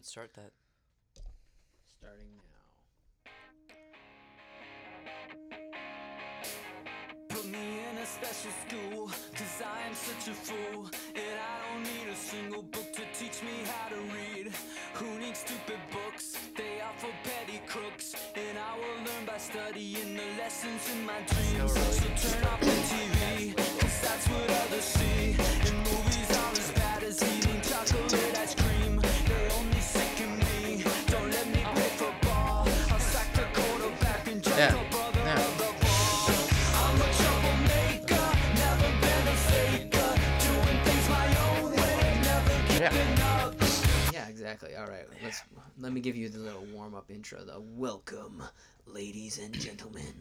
would start that. Starting now. Put me in a special school, cause I am such a fool. And I don't need a single book to teach me how to read. Who needs stupid books? They are for petty crooks. And I will learn by studying the lessons in my dreams. So turn off the TV, exactly. All right, let's let me give you the little warm up intro. The welcome, ladies and gentlemen,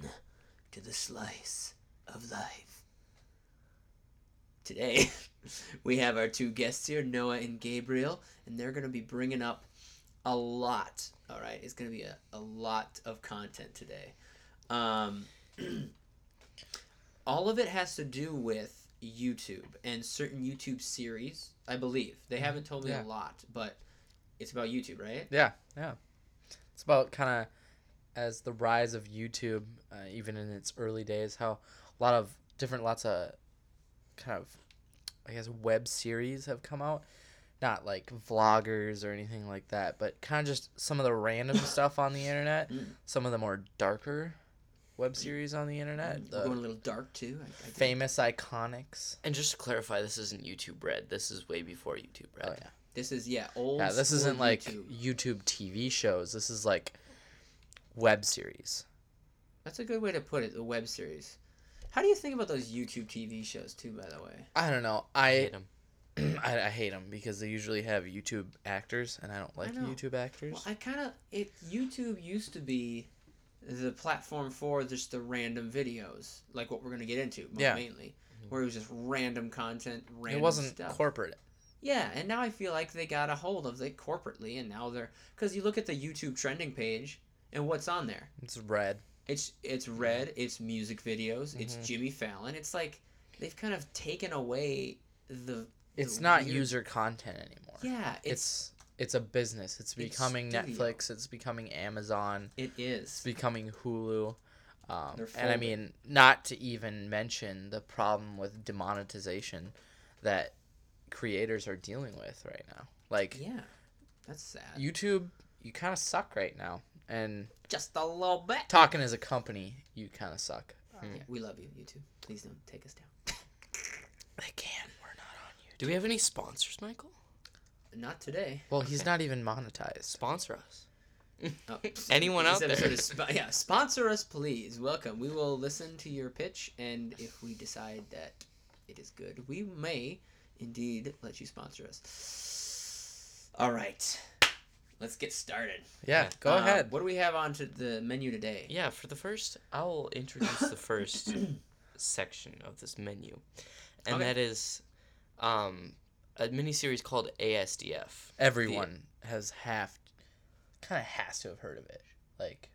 to the slice of life. Today, we have our two guests here, Noah and Gabriel, and they're going to be bringing up a lot. All right, it's going to be a, a lot of content today. Um, all of it has to do with YouTube and certain YouTube series, I believe. They haven't told me Yeah. a lot, but it's about YouTube, right? Yeah, yeah. It's about kind of as the rise of YouTube, uh, even in its early days, how a lot of different, lots of kind of, I guess, web series have come out. Not like vloggers or anything like that, but kind of just some of the random stuff on the internet. Mm. Some of the more darker web series on the internet. We're going a little dark too. I, I famous iconics. And just to clarify, this isn't YouTube Red. This is way before YouTube Red. Oh yeah. This is yeah old. Yeah, this isn't like YouTube. YouTube TV shows. This is like web series. That's a good way to put it. The web series. How do you think about those YouTube TV shows too? By the way, I don't know. I I hate 'em. I, I hate them because they usually have YouTube actors, and I don't like know. YouTube actors. well, I kind of it. YouTube used to be the platform for just the random videos, like what we're gonna get into Yeah. mainly, mm-hmm. where it was just random content, random it wasn't stuff. corporate. Yeah, and now I feel like they got a hold of it corporately, and now they're because you look at the YouTube trending page and what's on there. It's red. It's it's red. It's music videos. It's Mhm. Jimmy Fallon. It's like they've kind of taken away the. It's the not weird- user content anymore. Yeah, it's, It's it's a business. It's becoming studio. Netflix. It's becoming Amazon. it It's becoming Hulu. Um, and I mean, not to even mention the problem with demonetization that creators are dealing with right now. Like Yeah, that's sad. YouTube, you kind of suck right now. And Just a little bit. talking as a company, you kind of suck. Yeah, hmm. we love you, YouTube. Please don't take us down. They can. We're not on YouTube. Do we have any sponsors, Michael? Not today. Well, he's not even monetized. Sponsor us. Oh, Anyone this out there? episode is sp- yeah, sponsor us, please. Welcome. We will listen to your pitch, and if we decide that it is good, we may indeed let you sponsor us. All right, let's get started. Yeah, go Uh, ahead. What do we have on to the menu today? Yeah, for the first, I'll introduce the first section of this menu, and Okay. that is um, a miniseries called ASDF. Everyone has half, kind of has to have heard of it. Like,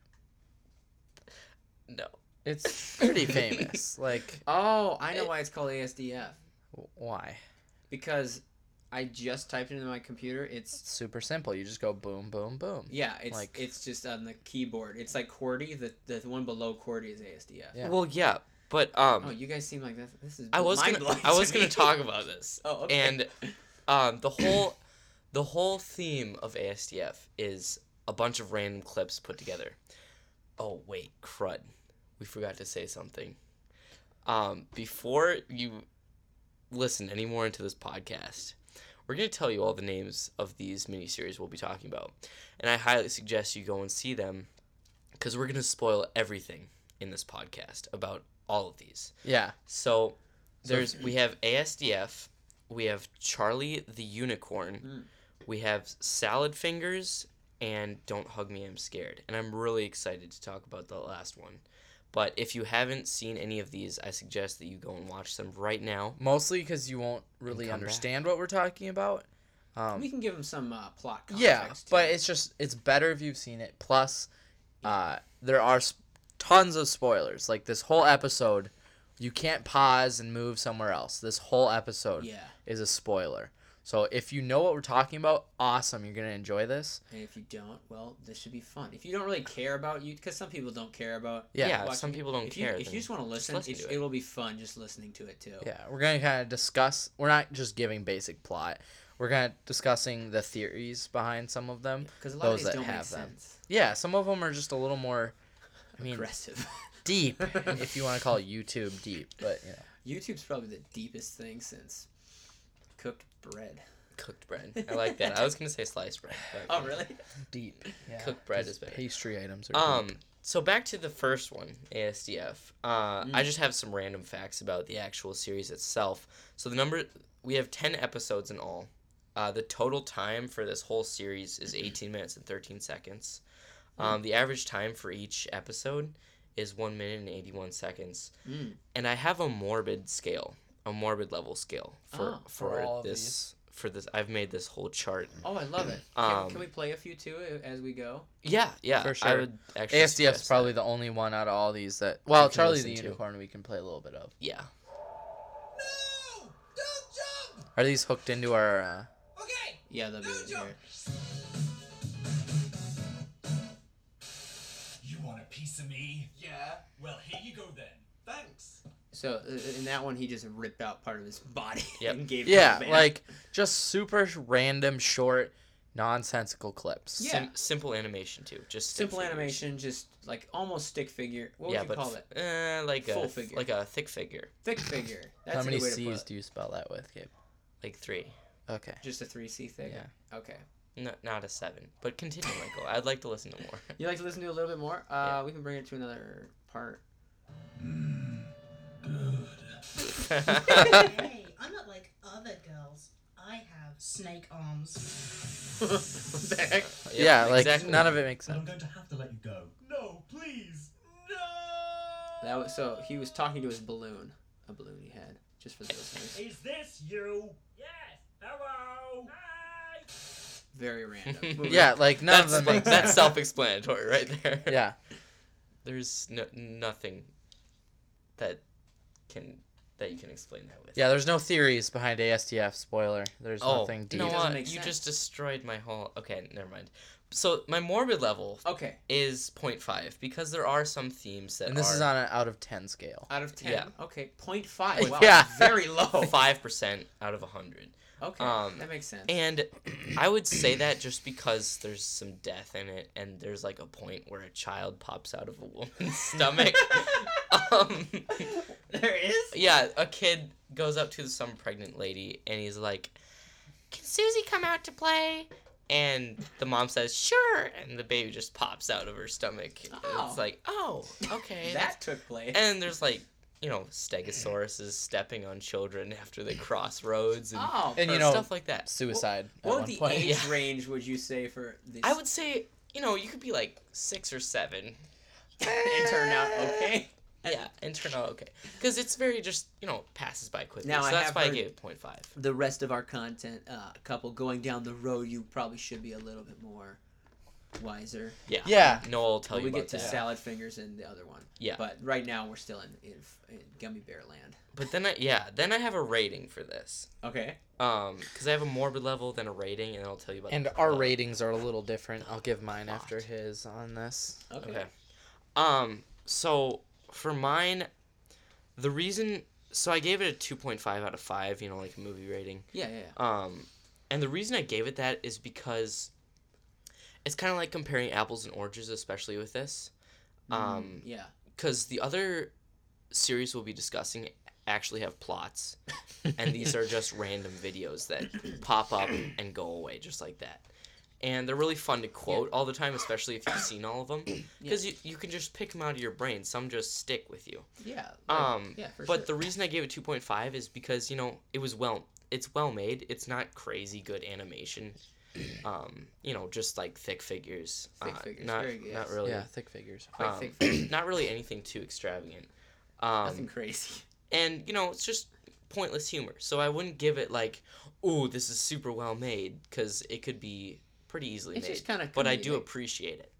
No. it's pretty famous. Like, Oh, I know why it's called ASDF. why? Because I just typed it into my computer. It's It's super simple. You just go boom, boom, boom. yeah, it's Like- it's just on the keyboard. It's like QWERTY. The the one below QWERTY is ASDF. Yeah. Well, yeah, but um, Oh, you guys seem like that. This is I was gonna, I was gonna talk about this. Oh, okay. And um, the whole the whole theme of ASDF is a bunch of random clips put together. Oh wait, crud. We forgot to say something. Um, before you listen any more into this podcast, we're gonna tell you all the names of these miniseries we'll be talking about, and I highly suggest you go and see them, because we're gonna spoil everything in this podcast about all of these. Yeah. So there's we have ASDF, we have Charlie the Unicorn, Mm. we have Salad Fingers, and Don't Hug Me, I'm Scared. And I'm really excited to talk about the last one. But if you haven't seen any of these, I suggest that you go and watch them right now. Mostly because you won't really come back. understand what we're talking about. Um, we can give them some uh, plot context. yeah, too. but it's just it's better if you've seen it. Plus, uh, there are s- tons of spoilers. Like this whole episode, you can't pause and move somewhere else. This whole episode yeah, is a spoiler. So if you know what we're talking about, awesome. You're gonna enjoy this. And if you don't, well, this should be fun. If you don't really care about you, because some people don't care about. Yeah. Yeah, watching some people don't if you, care. If you just want to listen, it. it. will be fun just listening to it too. Yeah, we're gonna kind of discuss. We're not just giving basic plot. We're gonna discussing the theories behind some of them. Because a lot Those of these that don't make have them. sense. Yeah, some of them are just a little more. I mean, Aggressive. deep, if you want to call YouTube deep. But yeah, YouTube's probably the deepest thing since cooked bread. cooked bread. I like that. I was gonna say sliced bread. But Oh, really? deep. Yeah. Cooked bread is better. Pastry items are. Um, deep. so back to the first one, ASDF. Uh, I Mm. just have some random facts about the actual series itself. So the number we have ten episodes in all. Uh, the total time for this whole series is 18 minutes and 13 seconds. Um, the average time for each episode is one minute and 81 seconds. Mm. And I have a morbid scale, a morbid level scale for Oh, for, for all this. For this, I've made this whole chart. Oh, I love it. Can, Um, can we play a few too uh, as we go? Yeah, yeah. For I sure. would actually. ASDF's probably that. the only one out of all these that. Well, can Charlie the listen to. Unicorn we can play a little bit of. Yeah. No! Don't jump! Are these hooked into our? Uh, Okay! Yeah, that'll be No in jump! here. You want a piece of me? Yeah. Well, here you go then. Thanks. So uh, in that one, he just ripped out part of his body Yep. and gave. yeah, to like just super random, short, nonsensical clips. Yeah. Sim- simple animation too. Just stick simple figures. animation, just like almost stick figure. What would yeah, you but call f- it? Uh, like Full a figure. like a thick figure, Thick figure. That's How many good way C's do you spell that with, Gabe? like three. Okay. Just a three C thing. Yeah. Okay. No, not a seven. But continue, Michael. I'd like to listen to more. You like to listen to a little bit more? Uh, we can bring it to another part. Hey, I'm not like other girls. I have snake arms. what the heck? Yeah, like exactly. none of it makes But I'm going to have to let you go. No, please. No! That was so he was talking to his balloon, a balloon he had, just for the listeners. Is this you? Yes. Hello. Hi. Very random. Yeah, like none that's of them make that's sense. self-explanatory right there. Yeah. There's no, nothing that can that you can explain that with. Yeah, there's no theories behind ASDF. Spoiler. There's Oh, nothing you deep. know It what? You sense. just destroyed my whole. Okay, never mind. So my morbid level Okay, is 0.5 because there are some themes that And this are is on an out of 10 scale. out of ten. Yeah. Okay, 0.5. Wow, Yeah. very low. five percent out of a hundred. Okay, Um, that makes sense. And I would say that just because there's some death in it, and there's like a point where a child pops out of a woman's stomach. um, there is. yeah, a kid goes up to some pregnant lady, and he's like, "Can Susie come out to play?" And the mom says, "Sure," and the baby just pops out of her stomach. Oh. It's like, "Oh, okay." that took place. and there's like, you know, stegosauruses stepping on children after they cross roads and, oh, And, you know, stuff like that. Suicide at what one the point. age Yeah. range would you say for this? I would say, you know, you could be like six or seven. and turn out okay. Yeah, and turn out okay. Because it's very just, you know, passes by quickly. Now, so I that's why I gave it 0.5. The rest of our content, uh, couple going down the road, you probably should be a little bit more wiser. Yeah. Yeah. No, Noel will tell When you we about get to that. salad fingers and the other one. Yeah. But right now we're still in, in, in gummy bear land. But then I, yeah, then I have a rating for this. Okay. Um, because I have a morbid level, than a rating, and I'll tell you about it. And our the- ratings are a little different. I'll give mine after his on this. Okay. Okay. Um, so for mine, the reason, so I gave it a 2.5 out of 5, you know, like a movie rating. Yeah, yeah, yeah. Um, and the reason I gave it that is because it's kind of like comparing apples and oranges, especially with this. Um, yeah. because the other series we'll be discussing actually have plots, and these are just random videos that pop up and go away just like that. And they're really fun to quote all the time, especially if you've seen all of them, because you, you can just pick them out of your brain. Some just stick with you. Yeah. like- Um, yeah, but sure. the reason I gave it 2.5 is because you know it was well, it's well made. It's not crazy good animation. Um, you know, just like thick figures. Thick uh, figures, Not, very good, not really. Yeah, thick figures. Quite um, thick figures. not really anything too extravagant. Um, Nothing crazy. and you know, it's just pointless humor. So I wouldn't give it like, "Ooh, this is super well made," because it could be pretty easily It's made. just kinda but I do appreciate it.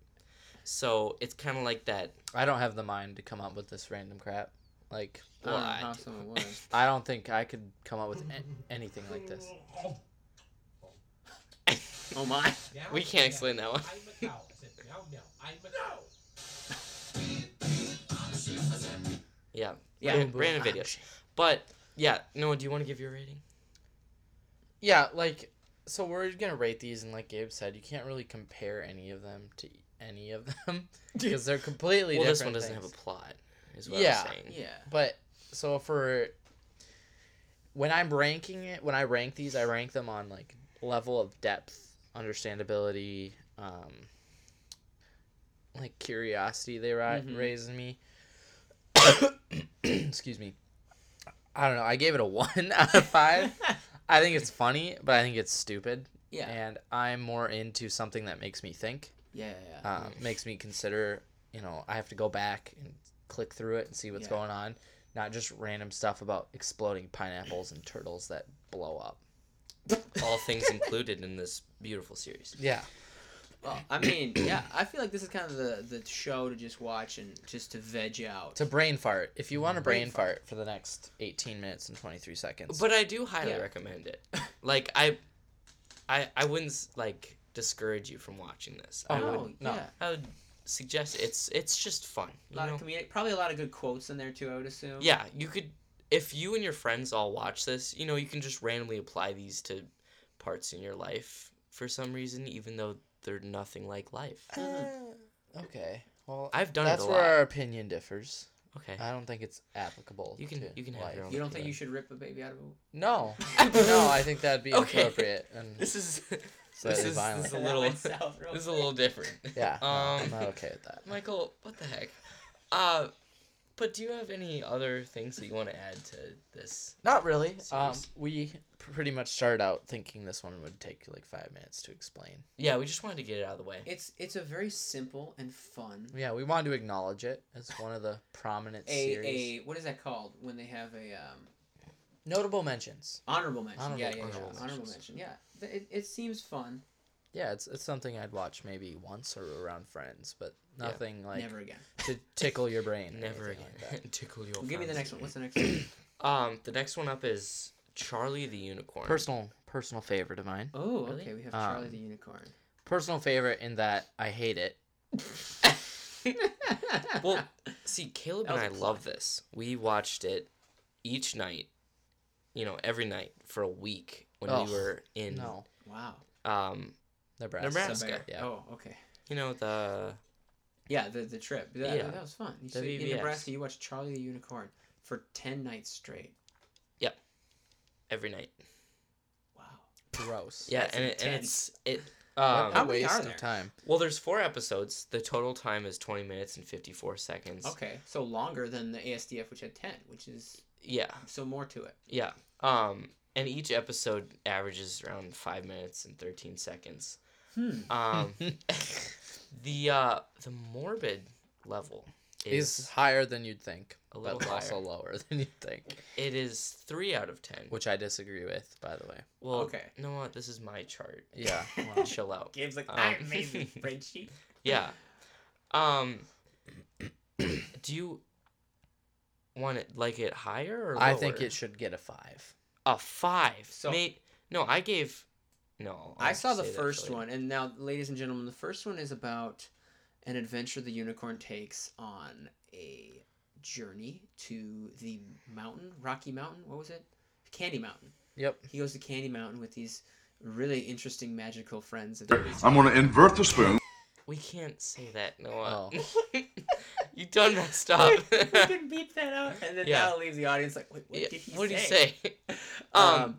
So it's kind of like that. I don't have the mind to come up with this random crap. Like, I don't know What? how someone would. I don't think I could come up with a- anything like this. Oh my. Meow, We can't explain that one. I'm a. I said meow meow. I'm a. Yeah. Yeah. Random, boom, random boom. videos. But yeah, Noah, do you want to give your rating? Yeah, like so we're gonna rate these, and like Gabe said, you can't really compare any of them to any of them because they're completely Well, different. this one doesn't things. have a plot. Is what Yeah, I'm saying. Yeah. But so for when I'm ranking it, when I rank these, I rank them on like level of depth, understandability, um, like curiosity they ri- Mhm. raise in me. Excuse me. I don't know. I gave it a one out of five. I think it's funny, but I think it's stupid. yeah. And I'm more into something that makes me think Yeah. Yeah. um, makes me consider you know i have to go back and click through it and see what's Yeah. going on not just random stuff about exploding pineapples and turtles that blow up All things included in this beautiful series. yeah Well, I mean, yeah, I feel like this is kind of the the show to just watch and just to veg out. to brain fart if you want to mm-hmm. Brain brain fart for the next 18 minutes and 23 seconds But I do highly Yeah. recommend it. Like I, I, I wouldn't like discourage you from watching this. I Oh, would. oh, no. yeah. I would suggest it's it's just fun. A lot know? of comedic, probably a lot of good quotes in there too. I would assume. Yeah, you could if you and your friends all watch this, you know, you can just randomly apply these to parts in your life for some reason, even though they're nothing like life. Uh, okay well I've done that's it a where lot. our opinion differs Okay. i don't think it's applicable You can- to you can have life. your own You don't think opinion. you should rip a baby out of a? no no i think that'd be Okay. inappropriate and This is this is, violent this is a little went south real this is a little different. yeah no, i'm Um, not okay with that Michael, what the heck? Uh, but do you have any other things that you want to add to this? Not really. Um, we pretty much started out thinking this one would take like five minutes to explain. Yeah, we just wanted to get it out of the way. It's it's a very simple and fun. Yeah, we wanted to acknowledge it as one of the prominent A series. a what is that called when they have a um Notable mentions. honorable mention? Honorable- yeah, yeah, yeah. honorable Honorable mention. Yeah. It, it seems fun. Yeah, it's it's something I'd watch maybe once or around friends, but Yeah, nothing like Never again. to tickle your brain. Never again. like. Tickle your. Well, give me the next one. What's the next one? Um, the next one up is Charlie the Unicorn. Personal personal favorite of mine. Oh, Really? okay. We have Charlie Um, the Unicorn. Personal favorite in that I hate it. well, see, Caleb and I was a love this. We watched it each night, you know, every night for a week when Ugh, we were in No, wow. um, Nebraska. Nebraska. Yeah. Oh, okay. you know, the Yeah, the the trip. That, Yeah. that was fun. You The see, in VBS. Nebraska, you watched Charlie the Unicorn for ten nights straight. Yep. Every night. Wow. Gross. Yeah, That's and, it, and intense. it's it. What Um, a How many waste are of time. well, there's four episodes. The total time is 20 minutes and 54 seconds. Okay, so longer than the ASDF, which had ten, which is Yeah, so more to it. yeah. Um, and each episode averages around five minutes and 13 seconds. Hmm. Um, the uh, the morbid level is Is higher than you'd think, A little but also lower than you'd think, it is three out of ten. which I disagree with, by the way. well, Okay. You know what? This is my chart. Yeah. Well, Chill out. Gabe's like, Um, I made this spreadsheet. Yeah. Um. do you want it like it higher or I think it should get a five. a five. So- Mate, no, I gave. No, I I'll saw the first later. one, and now, ladies and gentlemen, the first one is about an adventure the unicorn takes on a journey to the mountain, Rocky Mountain. What was it? Candy Mountain. Yep. He goes to Candy Mountain with these really interesting magical friends. That I'm gonna invert the spoon. We can't say that, Noah. Oh. you done messed up. we can beep that out, and then Yeah. that'll leave the audience like, wait, what Yeah, did he what say? What did he say? Um, um,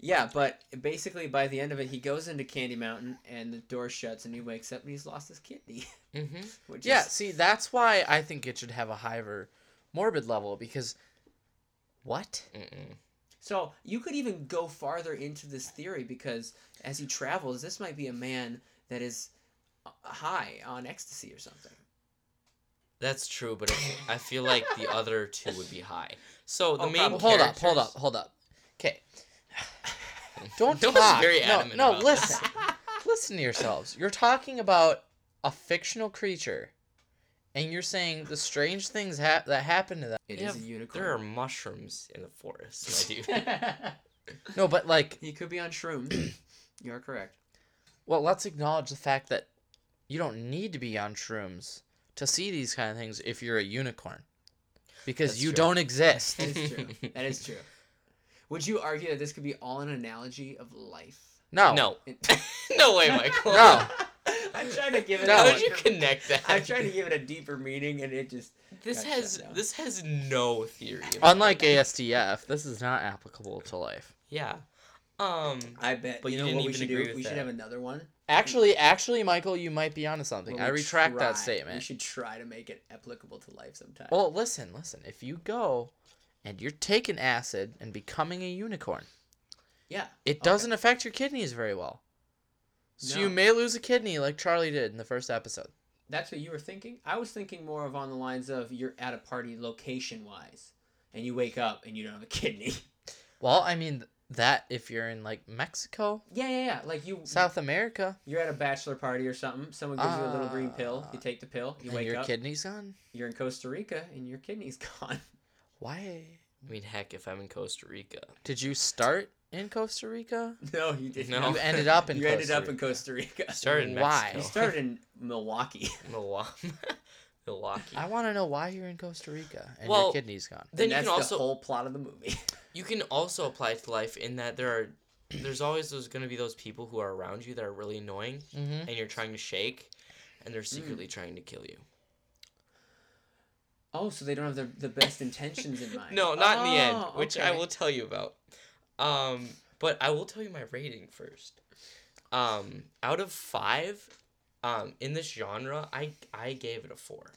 yeah, but basically by the end of it, he goes into Candy Mountain, and the door shuts, and he wakes up, and he's lost his kidney. mhm. Which Yeah, is see, that's why I think it should have a higher morbid level because what? Mm-mm. So you could even go farther into this theory because as he travels, this might be a man that is uh, high on ecstasy or something. That's true, but I feel like the other two would be high. So the Oh, main probably. Hold up, hold up, hold up. Okay. Don't Noah's talk. very no, adamant no, about listen. listen to yourselves. You're talking about a fictional creature, and you're saying the strange things hap- that happen to them. It Yeah, is a unicorn. There are mushrooms in the forest, my dude. No, but like, he could be on shrooms. You're correct. Well, let's acknowledge the fact that you don't need to be on shrooms to see these kind of things if you're a unicorn. Because That's you true. don't exist. That is true. that is true. Would you argue that this could be all an analogy of life? No. No. no way, Michael. No. I'm trying to give it. No. How a did you connect that? I'm trying to give it a deeper meaning, and it just. This has this has no theory. Unlike ASDF, this is not applicable to life. Yeah. Um. I bet. But you you know didn't what we even should agree do? with We should have another one. Actually, actually, Michael, you might be onto something. where I we retract that statement. We should try to make it applicable to life sometime. Well, listen, listen. If you go and you're taking acid and becoming a unicorn, yeah. it Okay. doesn't affect your kidneys very well. So you may lose a kidney like Charlie did in the first episode. That's what you were thinking. I was thinking more of on the lines of you're at a party location wise, and you wake up and you don't have a kidney. Well, I mean that if you're in like Mexico, yeah, yeah, yeah. Like you, South America, you're at a bachelor party or something. Someone gives you a little green pill. You Ah. take the pill. You wake your up. Your kidney's gone. You're in Costa Rica and your kidney's gone. Why I mean, heck, if I'm in Costa Rica, did you start in Costa Rica? no, you did No. You ended up in you Costa ended up in Costa Rica. Started in Why? Mexico. You started in Milwaukee. Milwaukee. Milwaukee. I want to know why you're in Costa Rica and Well, your kidney's gone. Then and you that's can also the whole plot of the movie. you can also apply to life in that there are there's always those going to be those people who are around you that are really annoying Mm-hmm. and you're trying to shake and they're secretly trying to kill you. Oh, so they don't have the, the best intentions in mind. No, not in the end, Oh, which I will tell you about. Um, but I will tell you my rating first. Um, out of five, um, in this genre, I I gave it a four.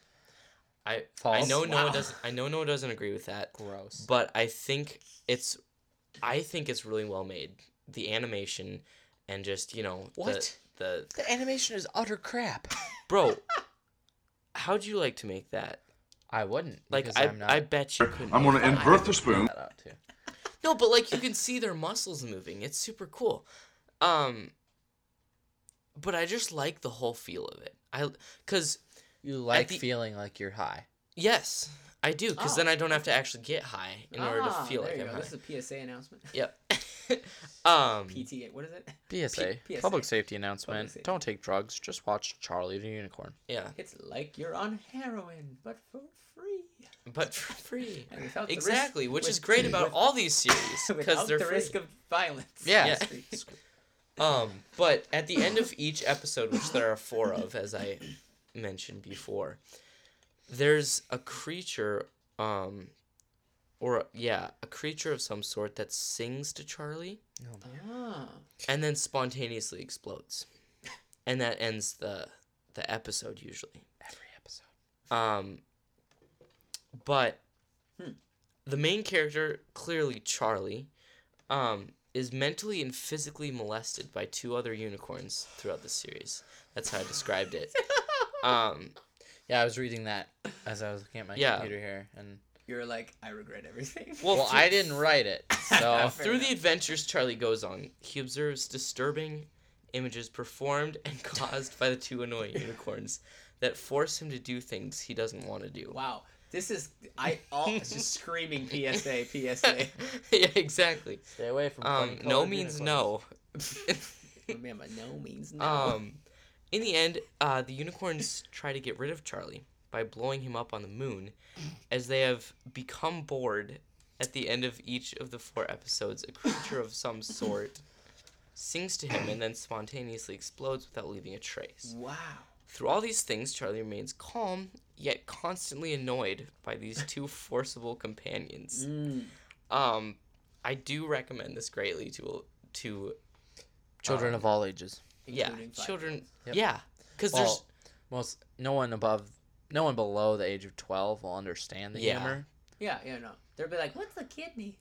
I I False. know no one doesn't I know Noah doesn't agree with that, Gross. but I think it's I think it's really well made. The animation and just you know What? the the The animation is utter crap. bro. How'd you like to make that? I wouldn't. Like I I'm not I bet you couldn't. I'm gonna invert the spoon. that out too. No, but like you can see their muscles moving. It's super cool. Um but I just like the whole feel of it. I cuz You like the- feeling like you're high. yes, I do cuz Oh. then I don't have to actually get high in order to Ah, feel there like you I'm go. high. This is a PSA announcement. Yep. um PTA. What is it? PSA, P- PSA. public safety announcement. safety. Don't take drugs. Just watch Charlie the Unicorn. yeah, It's like you're on heroin, but for free. but for free. And without the risk- Exactly, which is great about with- all these series because without they're the free. risk of violence. Yeah. Yeah. Um, but at the end of each episode, which there are four of, as I mentioned before, there's a creature, um, or yeah, a creature of some sort that sings to Charlie Ah. and then spontaneously explodes, and that ends the the episode usually. Every episode. Um, but Hmm. the main character, clearly Charlie, um, is mentally and physically molested by two other unicorns throughout the series. That's how I described it. Um, Yeah, I was reading that as I was looking at my Yeah. computer here, and You're like, I regret everything. well, well, I didn't write it, so Fair through the adventures Charlie goes on, he observes disturbing images performed and caused by the two annoying unicorns that force him to do things he doesn't want to do. Wow. This is I all just screaming PSA PSA. yeah, exactly. stay away from. Um, no means unicorns. no. Remember, no means no. Um, in the end, uh, the unicorns try to get rid of Charlie by blowing him up on the moon, as they have become bored. At the end of each of the four episodes, a creature of some sort sings to him and then spontaneously explodes without leaving a trace. wow. Through all these things, Charlie remains calm, yet constantly annoyed by these two forcible companions. Mm. Um, I do recommend this greatly to to Children um, of all ages. yeah children Yep. yeah because there's most no one above, no one below the age of twelve will understand the Yeah. humor. Yeah, yeah, no. They'll be like, "What's a kidney?"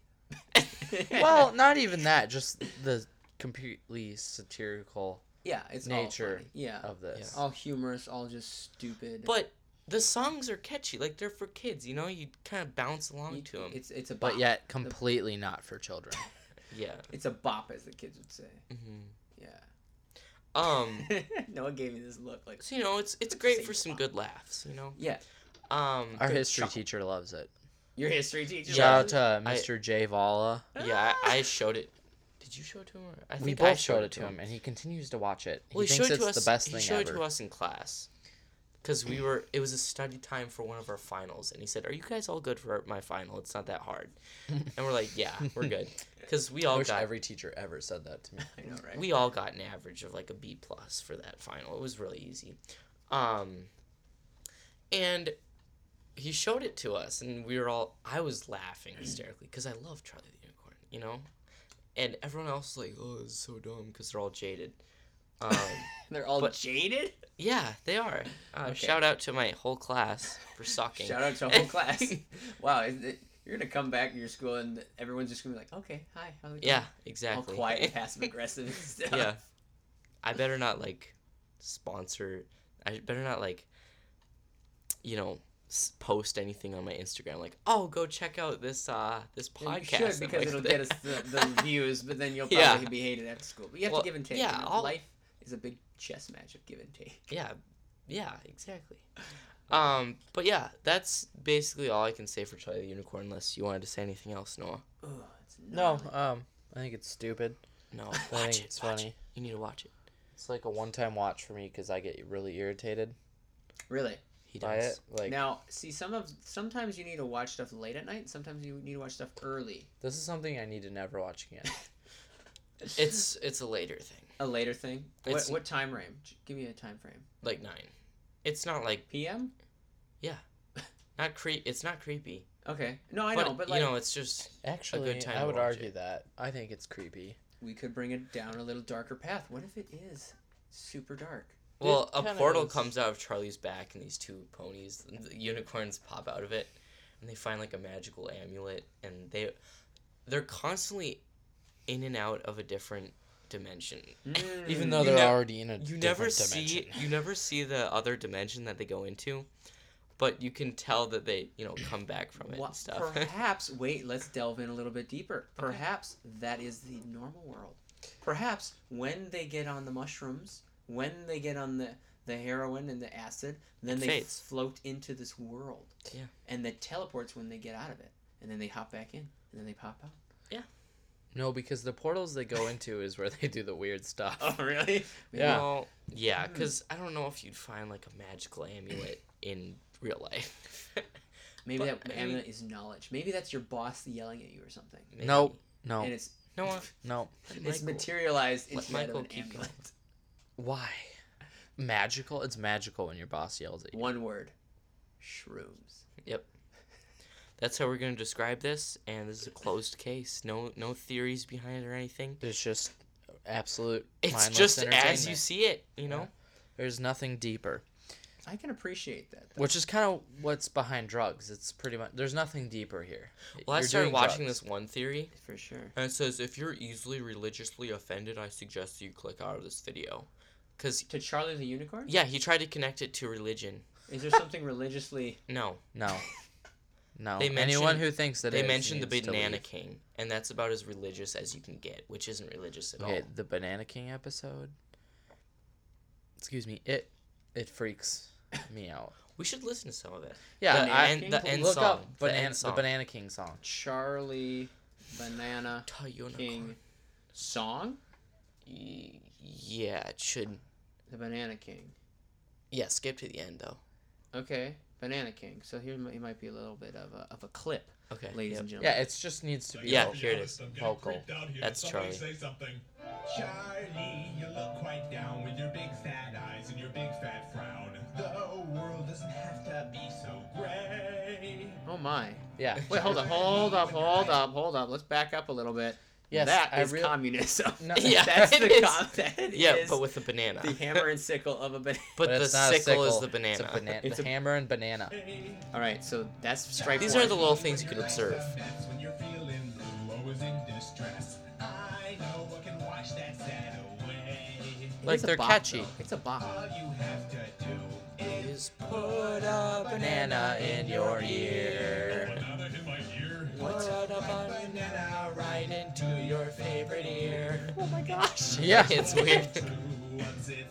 well, not even that. Just the completely satirical yeah, it's nature all funny. Yeah, of this. all humorous, all just stupid. but the songs are catchy like they're for kids you know you kind of bounce along You- to them it's it's a bop. But yet completely not for children. yeah it's a bop, as the kids would say. hmm Yeah. Um Noah gave me this look like, so you know it's it's great for some good laughs you know yeah, um Our history chuckle. teacher loves it. your history teacher. Shout out loves to Mr. J Vala. yeah I, I showed it Did you show it to him? Or? I we both I showed it to him, and he continues to watch it. He Well, he, thinks it's to us. the best he thing showed it to us in class, because we were. It was a study time for one of our finals, and he said, "Are you guys all good for my final? It's not that hard." and we're like, "Yeah, we're good," because we I all wish got every teacher ever said that to me. I know, right? we all got an average of like a B plus for that final. It was really easy. Um, and he showed it to us, and we were all. I was laughing hysterically because I love Charlie the Unicorn, you know, and everyone else was like, "Oh, it's so dumb," because they're all jaded. Um, They're all but- jaded. yeah, they are. Uh, Okay. Shout out to my whole class for sucking. Shout out to whole class. wow, it, you're gonna come back to your school and everyone's just gonna be like, okay, hi, how are you doing?" Yeah, exactly. all quiet, passive aggressive stuff. yeah. I better not like sponsor. I better not like, you know, post anything on my Instagram like, oh, go check out this uh this podcast. You should because like, it'll get us the, the views, but then you'll probably Yeah. be hated after school. But you have Well, to give and take. yeah, you know? Life is a big chess match of give and take. Yeah, yeah, exactly. Um, but yeah, that's basically all I can say for Charlie the Unicorn. Unless you wanted to say anything else, Noah. Oh, it's No, um, I think it's stupid. No, I think it. it's watch funny. it. You need to watch it. It's like a one-time watch for me because I get really irritated really. He by does. it. Like now, see, some of sometimes you need to watch stuff late at night. Sometimes you need to watch stuff early. this is something I need to never watch again. It's it's a later thing, A later thing. What, It's- what time range? Give me a time frame. like nine. It's not like PM. Yeah. Not creep. It's not creepy. Okay. No, I but, know, but like you know, it's just Actually, a good time I to would watch argue it. that I think it's creepy. we could bring it down a little darker path. What if it is super dark? Well, a kinda portal is. comes out of Charlie's back, and these two ponies, the unicorns, pop out of it, and they find like a magical amulet, and they, they're constantly in and out of a different dimension. Even Mm. though You they're nev- already in a You never different see, dimension. you never see the other dimension that they go into, but you can tell that they, you know, come back from it Wha- and stuff. Perhaps, wait, let's delve in a little bit deeper. Perhaps that is the normal world. Perhaps when they get on the mushrooms, when they get on the, the heroin and the acid, then It they fades. float into this world. Yeah. And that teleports when they get out of it. And then they hop back in. And then they pop out. No, because the portals they go into is where they do the weird stuff. Oh, really? Yeah. Well, yeah, Hmm. because I don't know if you'd find like a magical amulet in real life. Maybe But, that I mean- amulet is knowledge. Maybe that's your boss yelling at you or something. Maybe. Nope. No, And it's no, no. it's Michael. materialized Let inside of Michael an keep amulet. Why? Magical? It's magical when your boss yells at you. One word. Shrooms. That's how we're gonna describe this, and this is a closed case. No, no theories behind it or anything. It's just absolute. It's just as you see it, you know. There's nothing deeper, I can appreciate that. though. which is kind of what's behind drugs. It's pretty much there's nothing deeper here. Well, I You're started watching drugs. this one theory, For sure. and it says if you're easily religiously offended, I suggest you click out of this video, because To Charlie the Unicorn? yeah, he tried to connect it to religion. Is there something religiously No, No, no. They Anyone who thinks that they is mentioned the needs to Banana. King, and that's about as religious as you can get, which isn't religious at Okay, all. the Banana King episode. Excuse me. It it freaks me out. We should listen to some of it. Yeah, the, I, end, the end look song. up the banana, end the. Banana King song. Charlie Banana King song? Y- Yeah, it should. The Banana King. Yeah, skip to the end though. Okay, Banana King. So here might, might be a little bit of a, of a clip, Okay. ladies yep. and gentlemen. Yeah, it just needs to be. Yeah, vocal. here it is. I'm Vocal. here. That's Charlie. say something. Charlie, you look quite down with your big fat eyes and your big fat frown. The world doesn't have to be so gray. Oh my. Yeah. Wait, hold up, hold up, hold up, hold up. Let's back up a little bit. Yes, that I is real- communism. No. Yeah, that's it the is. com- that Yeah, is but with a banana. the hammer and sickle of a banana. but the it's not a sickle, is the banana. It's a banana. It's the a- hammer and banana. All right, so that's strike These one. are the little things you can observe. That's when you're feeling blue, always in distress. I know I can wash that sad away. Like they're bop, catchy. though. It's a bop. All you have to do is Is put a Banana in your ear. banana right into your favorite ear. Oh my gosh. Yeah. It's weird.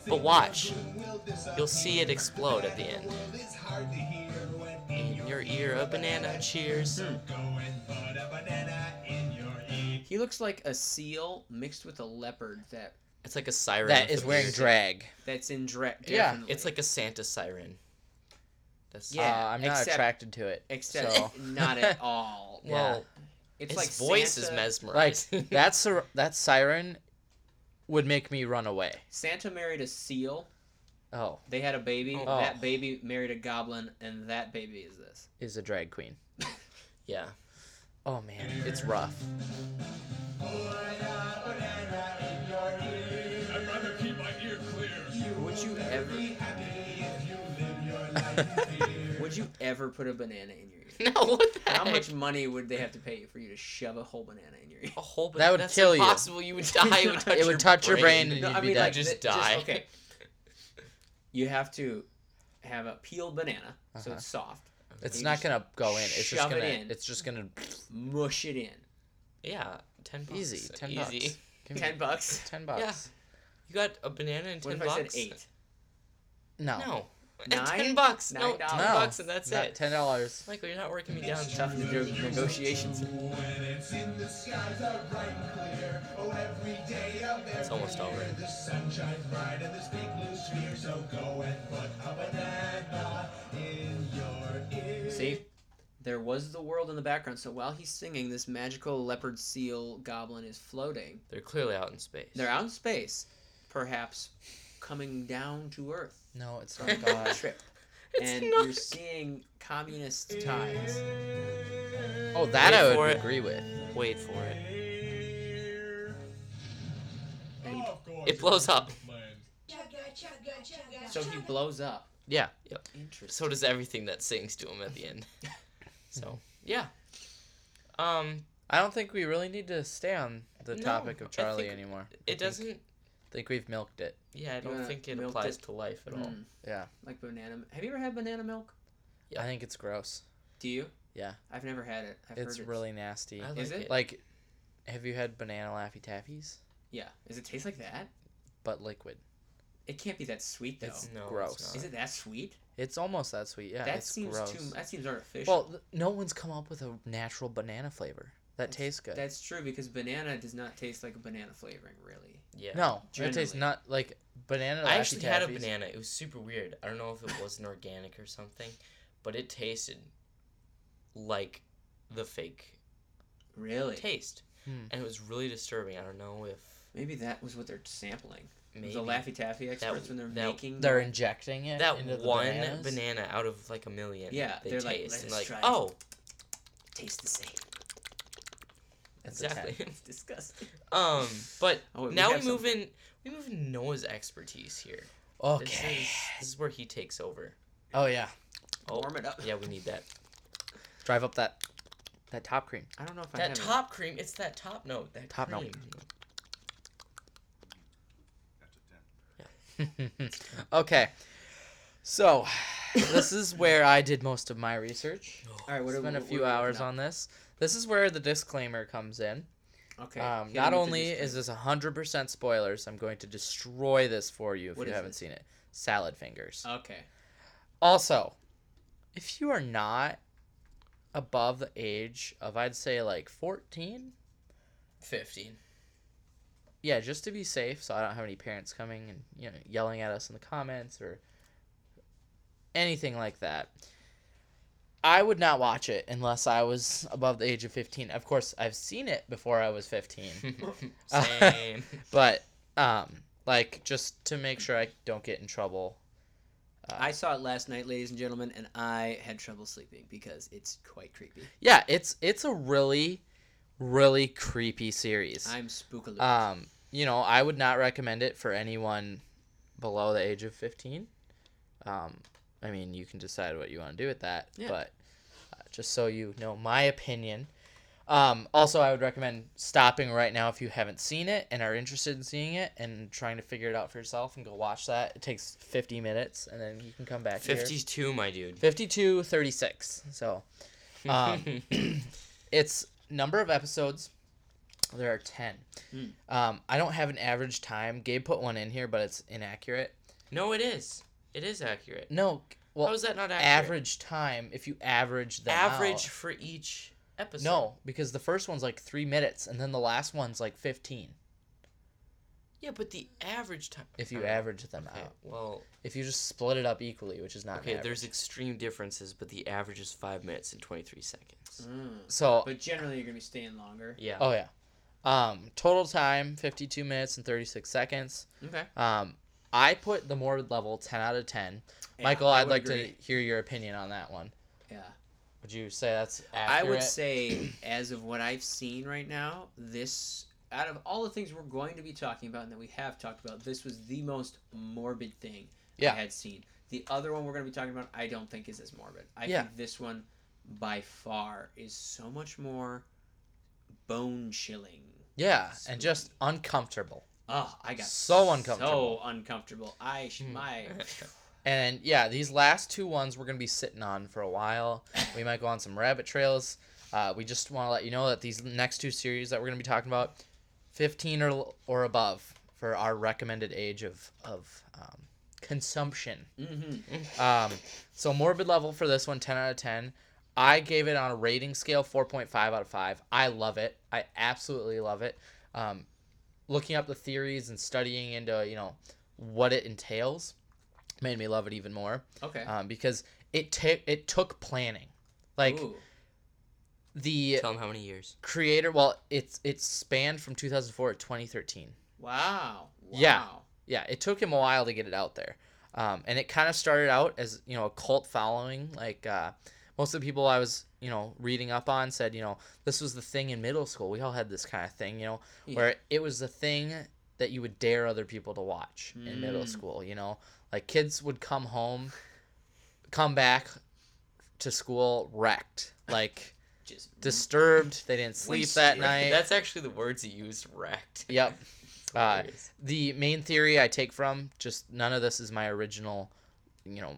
But watch. your room, we'll disappear. You'll see it explode at the end. World is hard to hear when In your ear, a banana cheers. Go and put a banana in your ear. He looks like a seal mixed with a leopard that It's like a siren. that with is a wearing beard. drag. that's in drag. Yeah, It's like a Santa siren. That's Yeah, uh, I'm not except- attracted to it. except so. not at all. Yeah. Well, It's his like voice Santa, is Like mesmerizing. that sir- that siren would make me run away. Santa married a seal. Oh, They had a baby. Oh. That baby married a goblin, and that baby is this. is a drag queen. yeah. Oh man, it's rough. I'd rather keep my ear clear. Would you ever? Would you ever put a banana in your ear? No, what the How heck? much money would they have to pay you for you to shove a whole banana in your ear? A whole banana. That would that's kill you. impossible. you. would die. It would touch, It your, would touch your brain brain. and No, you'd I be mean dead. like Just th- die. okay. You have to have a peeled banana, so Uh-huh. it's soft. It's you not just gonna go in. It's just shove it gonna. in. It's just gonna Mush it in. Yeah, ten bucks. easy. Ten Easy. bucks. Give me Ten bucks. Ten bucks. You got a banana and ten What if bucks. I said eight? No. No. Nine? Ten bucks. No, Nine ten dollars. No. bucks and that's Not it. Ten dollars. Michael, you're not working me down. Tough to do negotiations. It's in the skies are bright and clear. Oh, every day out there. It's almost over. The sun shines bright and this big blue sphere. So go and put a banana in your ear. See, there was the world in the background. So while he's singing, this magical leopard seal goblin is floating. They're clearly out in space. They're out in space, perhaps coming down to Earth No, it's not a God. trip. It's and not. you're seeing communist ties. Oh, that Wait I for would it. agree with. Wait for it. And Of It blows up. so he blows up. Yeah. Interesting. So does everything that sings to him at the end. So yeah. Um, I don't think we really need to stay on the No, topic of Charlie anymore. it doesn't. I think we've milked it. Yeah, I don't wanna think it applies it? to life at all. Mm, Yeah. like banana. Have you ever had banana milk? Yeah. I think it's gross. Do you? Yeah. I've never had it. I've it's heard really nasty. I like Is it. it? Like, have you had banana Laffy Taffies? Yeah. Does it taste like that? But liquid. It can't be that sweet though. It's No, it's gross. not. Is it that sweet? It's almost that sweet. Yeah. that it's seems gross. too. That seems artificial. Well, th- no one's come up with a natural banana flavor that That's- tastes good. That's true because banana does not taste like a banana flavoring, really. Yeah. no, it tastes not like banana. I Laffy actually had a banana. It was super weird. I don't know if it wasn't organic or something, but it tasted like the fake Really? taste, Hmm. and it was really disturbing. I don't know if Maybe that was what they're sampling. maybe The Laffy Taffy experts when they're that- making. They're the- injecting it that into one bananas? banana out of like a million. Yeah, they they're like, taste "Let's and like oh taste the same. It's exactly. It's disgusting. um, but Oh, wait, now we have move in. We move in Noah's expertise here. This Okay. is, this is where he takes over. Oh yeah. Oh, Warm it up. yeah, we need that. Drive up that that top cream. I don't know if I That have top cream. It's that top note. That Top note. cream. okay. So, this is where I did most of my research. it. All right, what Spent a what- few what are hours on this. This is where the disclaimer comes in. Okay. Um, not him with the only is this 100% spoilers, I'm going to destroy this for you if What you haven't seen it. Salad fingers. Okay. Also, if you are not above the age of, I'd say, like 14, Fifteen. yeah, just to be safe, so I don't have any parents coming and you know yelling at us in the comments or anything like that. I would not watch it unless I was above the age of 15. Of course, I've seen it before I was 15. Same. but um like just to make sure I don't get in trouble. Uh, I saw it last night, ladies and gentlemen, and I had trouble sleeping because it's quite creepy. yeah, it's it's a really really creepy series. I'm spookaloo. Um, you know, I would not recommend it for anyone below the age of 15. Um, I mean, you can decide what you want to do with that, Yeah. but uh, just so you know my opinion. Um, also, I would recommend stopping right now if you haven't seen it and are interested in seeing it and trying to figure it out for yourself and go watch that. It takes 50 minutes and then you can come back here. Fifty-two, my dude. 52 36 so um, it's number of episodes there are 10 Hmm. um, i don't have an average time gabe put one in here but it's inaccurate no, it is. It is accurate. no well How is that not accurate? average time if you average them average out. for each episode. No, because the first one's like three minutes, and then the last one's like fifteen. Yeah, but the average time. If you I don't know. average them Okay, out, well, if you just split it up equally, which is not okay, an there's extreme differences, but the average is five minutes and 23 seconds. Mm. so. But generally, you're gonna be staying longer. Yeah. Oh yeah, um, total time fifty two minutes and thirty six seconds. Okay. Um, I put the morbid level ten out of ten. Yeah, Michael, I'd like agree. to hear your opinion on that one. Yeah. Would you say that's accurate? I would say, as of what I've seen right now, this out of all the things we're going to be talking about and that we have talked about, this was the most morbid thing Yeah. I had seen. The other one we're going to be talking about, I don't think is as morbid. I Yeah. think this one, by far, is so much more bone chilling. Yeah, and just uncomfortable. Oh, I got So uncomfortable. So uncomfortable. I sh- Hmm. my And yeah, these last two ones we're gonna be sitting on for a while. We might go on some rabbit trails. Uh, we just want to let you know that these next two series that we're gonna be talking about, fifteen or or above for our recommended age of of um, consumption. hmm Um, so morbid level for this one, 10 out of 10. I gave it on a rating scale, 4.5 out of 5. I love it. I absolutely love it. Um, looking up the theories and studying into, you know, what it entails made me love it even more. Okay. Um, because it ta- it took planning. Like Ooh. the Tell them how many years. creator, well, it's it spanned from 2004 to 2013. Wow. Yeah. Yeah, it took him a while to get it out there. Um, and it kind of started out as, you know, a cult following. Like, uh, most of the people I was, you know, reading up on said, you know, this was the thing in middle school. We all had this kind of thing, you know, Yeah. where it was the thing that you would dare other people to watch in middle Mm. school, you know? Like, kids would come home, come back to school wrecked. Like, Just disturbed. They didn't sleep that night. That's actually the words he used. Wrecked. Yep. Uh, the main theory I take from just none of this is my original, you know,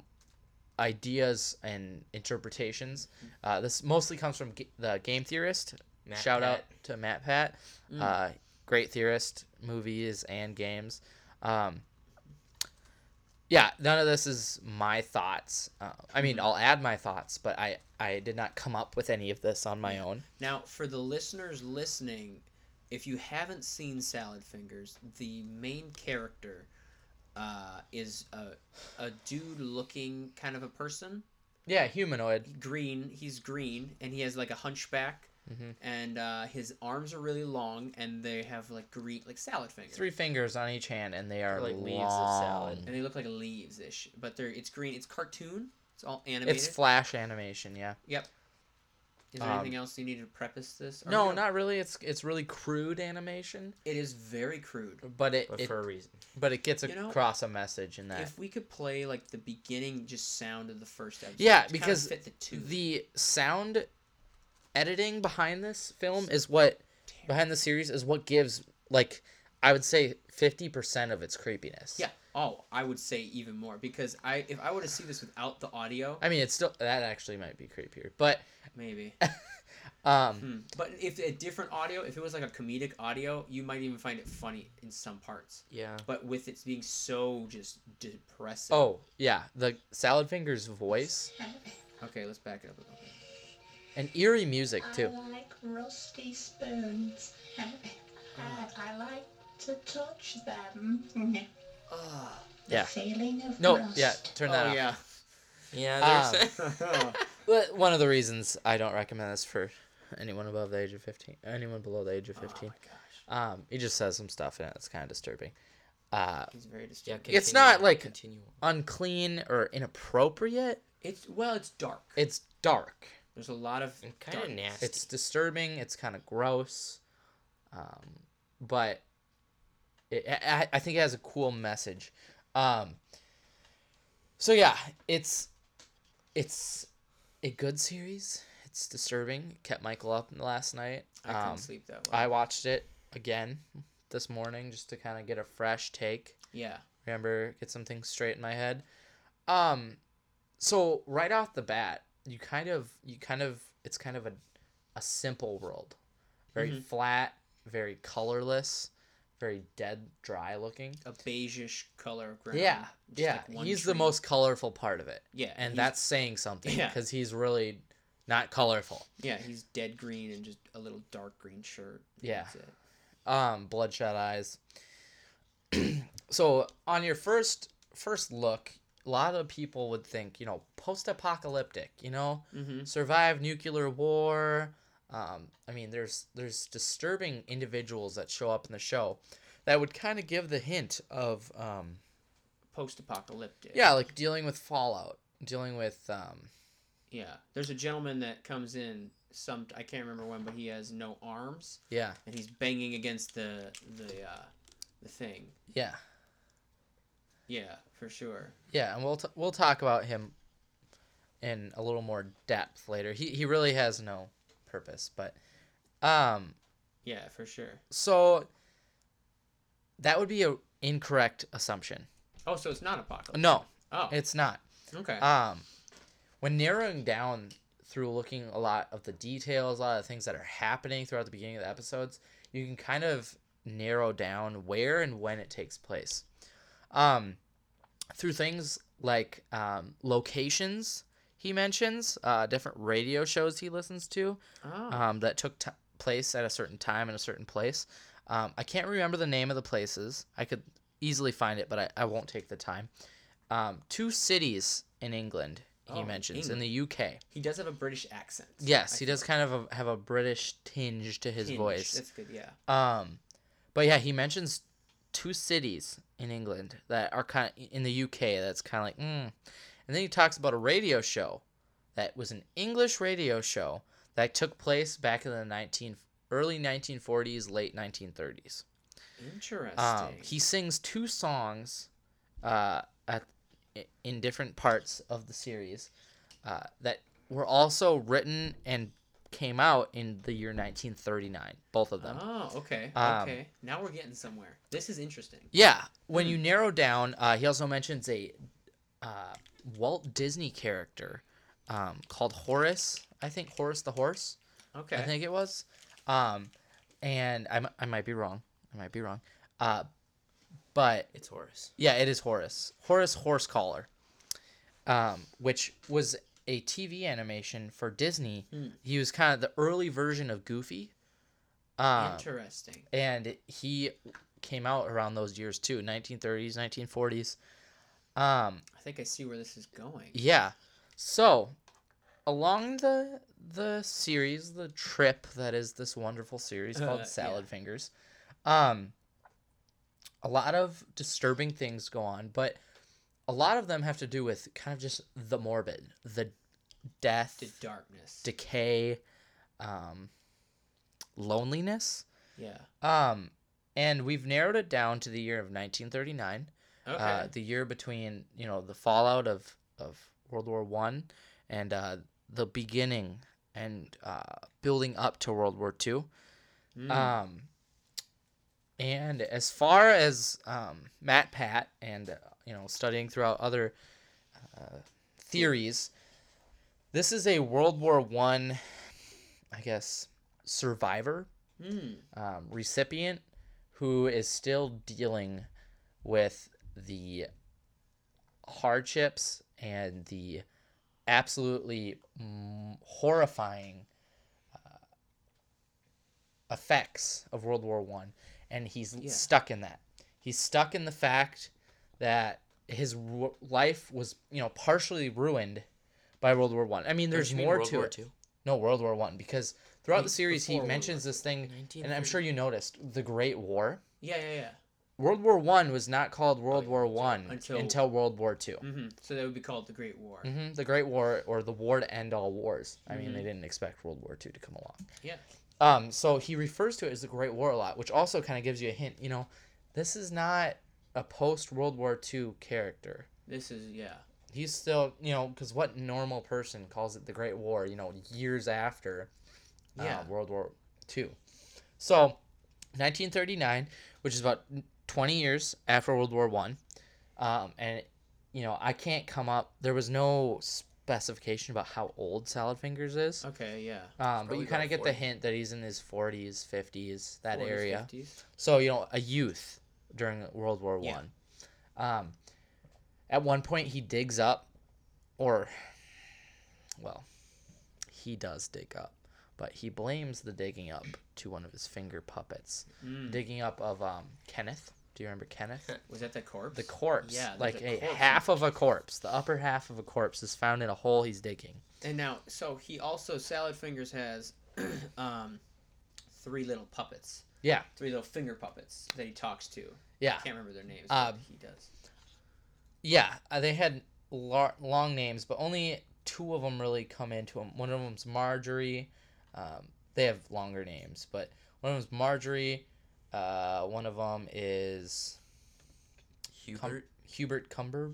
ideas and interpretations. Uh, this mostly comes from Ga- the game theorist. Matt Shout Pat. out to Matt Pat, Mm. uh, great theorist, movies and games. Um, yeah, none of this is my thoughts. Uh, I mean, I'll add my thoughts, but I I did not come up with any of this on my own. Now, for the listeners listening, if you haven't seen Salad Fingers, the main character uh, is a, a dude looking kind of a person. Yeah, humanoid. Green. He's green, and he has like a hunchback, Mhm. and uh, his arms are really long, and they have like green, like salad fingers. Three fingers on each hand, and they are Like long. leaves of salad. And they look like leaves ish, but they're it's green. It's cartoon. It's all animated. It's flash animation, yeah. Yep. Is there Um, anything else you need to preface this? Or No, we don't- really. It's it's really crude animation, It is very crude. but it, But it for a reason. but it gets You know, across a message in that. If we could play like the beginning, just sound of the first episode. Yeah, to kinda because fit the two. the sound editing behind this film is what behind the series is what gives like I would say fifty percent of its creepiness. yeah. Oh, I would say even more because I if I were to see this without the audio, I mean, it's still that actually might be creepier, but maybe. um, Hmm. But if a different audio, if it was like a comedic audio, you might even find it funny in some parts. Yeah. But with it being so just depressing. oh yeah, the Salad Fingers voice Okay, let's back it up a little bit. and eerie music too. I like rusty spoons. and I like to touch them. The Ah. Yeah. feeling of No, rust. yeah, turn that oh off. yeah. Yeah. There's. oh But one of the reasons I don't recommend this for anyone above the age of 15, anyone below the age of my 15. gosh. um, he just says some stuff in it that's kind of disturbing. Uh, He's very yeah. disturbing. It's not, like- Continue. unclean or inappropriate. It's well, it's dark. It's dark. There's a lot of And kind of nasty. It's disturbing. It's kind of gross. Um, but it, I, I think it has a cool message. Um, so yeah, it's it's a good series. It's disturbing. It kept Michael up last night. I couldn't Um, sleep that well. I watched it again this morning just to kind of get a fresh take. yeah. Remember, get something straight in my head. Um, so right off the bat, you kind of, you kind of, it's kind of a, a simple world, very Mhm. flat, very colorless, very dead, dry looking. A beigeish color ground. Yeah, yeah. like he's the most colorful part of it, Yeah, and that's saying something Yeah. because he's really not colorful. Yeah, he's dead green and just a little dark green shirt. Yeah. That's it. um bloodshot eyes so on your first first look a lot of people would think you know post-apocalyptic you know Mhm. survive nuclear war um, i mean there's there's disturbing individuals that show up in the show that would kind of give the hint of um, Post-apocalyptic. yeah like dealing with fallout dealing with um, Yeah. There's a gentleman that comes in some I can't remember when, but he has no arms yeah and he's banging against the the uh, the thing. yeah Yeah, for sure. Yeah, and we'll t- we'll talk about him in a little more depth later. He he really has no purpose, but um Yeah, for sure. so that would be a incorrect assumption. Oh, so it's not apocalypse. No, Oh, it's not. okay. Um when narrowing down through looking a lot of the details, a lot of the things that are happening throughout the beginning of the episodes, you can kind of narrow down where and when it takes place. Um, through things like um, locations he mentions, uh, different radio shows he listens to oh. um, that took t- place at a certain time in a certain place. Um, I can't remember the name of the places. I could easily find it, but I, I won't take the time. Um, two cities in England he Oh, mentions in the UK. he does have a British accent. Yes, I he does kind of a, have a British tinge to his Tinge. voice. That's good. Yeah. Um, but yeah, he mentions two cities in England that are kind of in the UK. That's kind of like, mm. And then he talks about a radio show that was an English radio show that took place back in the nineteen early nineteen forties, late nineteen thirties. Interesting. Um, he sings two songs, uh, at in different parts of the series, uh, that were also written and came out in the year 1939. Both of them. Oh, okay. Um, okay. Now we're getting somewhere. This is interesting. Yeah. When you narrow down, uh, he also mentions a uh, Walt Disney character um, called Horace. I think Horace the horse. Okay. I think it was. Um, and I might be wrong. I might be wrong. Uh, but It's Horace. yeah, it is Horace. Horace Horsecollar, um, which was a TV animation for Disney. Hmm. He was kind of the early version of Goofy. Um, Interesting. and he came out around those years too 1930s 1940s um I think I see where this is going. yeah so along the the series the trip that is this wonderful series Uh, called yeah. salad fingers um a lot of disturbing things go on but a lot of them have to do with kind of just the morbid the death The darkness. decay um loneliness yeah. um, and we've narrowed it down to the year of 1939, Okay. uh, the year between you know the fallout of of World War One and uh, the beginning and uh, building up to World War Two. Mm. Um, and as far as um, Matt Pat and uh, you know studying throughout other uh, theories, this is a World War One, I guess, survivor Mm. um, recipient who is still dealing with the hardships and the absolutely mm, horrifying uh, effects of World War One, and he's Yeah. stuck in that. He's stuck in the fact that his life was, you know, partially ruined by World War One. I. mean, there's mean more World to War it. Two? No, World War One, because throughout Wait, the series he World mentions War this thing, and I'm sure you noticed the Great War. Yeah, yeah, yeah. World War One was not called World yeah, War One until- until, World War 2 hmm So that would be called the Great War. hmm The Great War or the war to end all wars. I mean, Mhm. they didn't expect World War Two to come along. Yeah. Um, so he refers to it as the Great War a lot, which also kind of gives you a hint. You know, this is not a post World War Two character. This is yeah. He's still, you know, because what normal person calls it the Great War? You know, years after uh, Yeah. World War Two. So, 1939, which is about 20 years after World War One, um, and you know, I can't come up. There was no specification about how old Salad Fingers is. Okay, yeah. Um, but you kind of get 40. the hint that he's in his 40s, 50s, that 40s, area. 50s. So you know, a youth during World War Yeah. One. Um, at one point, he digs up, or, well, he does dig up, but he blames the digging up to one of his finger puppets. Mm. Digging up of um Kenneth. Do you remember Kenneth? Was that the corpse? The corpse. Yeah, like a a, corpse. half of a corpse. The upper half of a corpse is found in a hole he's digging. And now, so he also Salad Fingers has um, three little puppets, Yeah. three little finger puppets that he talks to. Yeah. I can't remember their names. But he does. Yeah, uh, they had lar- long names, but only two of them really come into them. One of them's Marjorie. Um, they have longer names, but one of them's Marjorie. Uh, one of them is Cum- Hubert Hubert Cumber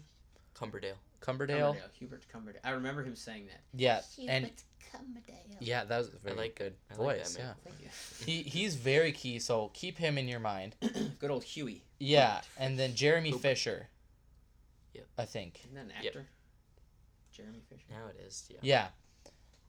Cumberdale. Cumberdale. Cumberdale, Hubert Cumberdale. I remember him saying that. Yeah, and Cumberdale. yeah, that was a very like- good I like that voice. man. yeah, Thank you. he he's very key. So keep him in your mind. Good old Huey. Yeah, and then Jeremy Oop. Fisher. Yep. I think. Isn't that an Yep. actor? Jeremy Fisher. Now it is. Yeah. Yeah.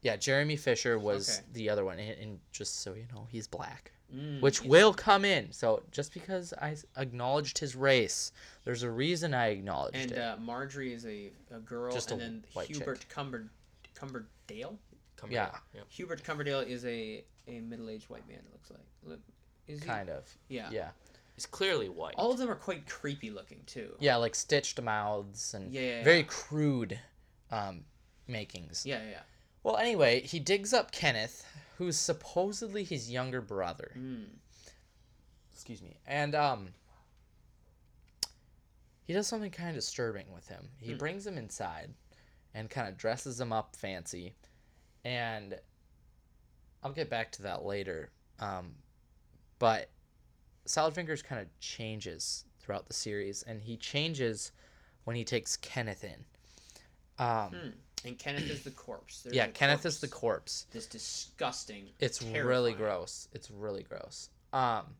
Yeah, Jeremy Fisher was Okay. the other one, and, and just so you know, he's black, Mm, which will come in. So just because I acknowledged his race, there's a reason I acknowledged And it. uh, Marjorie is a, a girl, Just a and then white chick. Hubert Cumber, Cumberdale. Cumberdale. Yeah. Yep. Hubert Cumberdale is a, a middle-aged white man. It looks like. Look, is he? kind of. Yeah. Yeah. He's clearly white. All of them are quite creepy looking too. Yeah, like stitched mouths and Yeah, yeah, very crude um, makings. Yeah, yeah. Well, anyway, he digs up Kenneth, who's supposedly his younger brother. Mm. excuse me and um he does something kind of disturbing with him he Hmm. brings him inside and kind of dresses him up fancy and i'll get back to that later um but salad fingers kind of changes throughout the series and he changes when he takes kenneth in um Hmm. And Kenneth is the corpse. There's yeah kenneth is the corpse. corpse This disgusting. it's really gross. It's really gross. Um,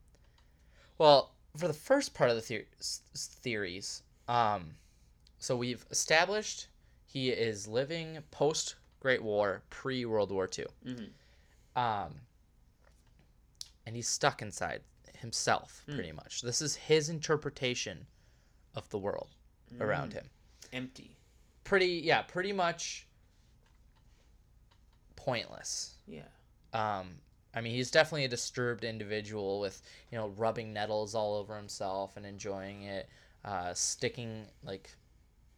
well, for the first part of the theor- s- theories, um, so we've established he is living post Great War, pre World War II. Mhm. Um, and he's stuck inside himself, Hmm. pretty much. This is his interpretation of the world around Mm. him. Empty. Pretty, yeah, pretty much pointless. Yeah. Um, I mean, he's definitely a disturbed individual with, you know, rubbing nettles all over himself and enjoying it, uh, sticking, like,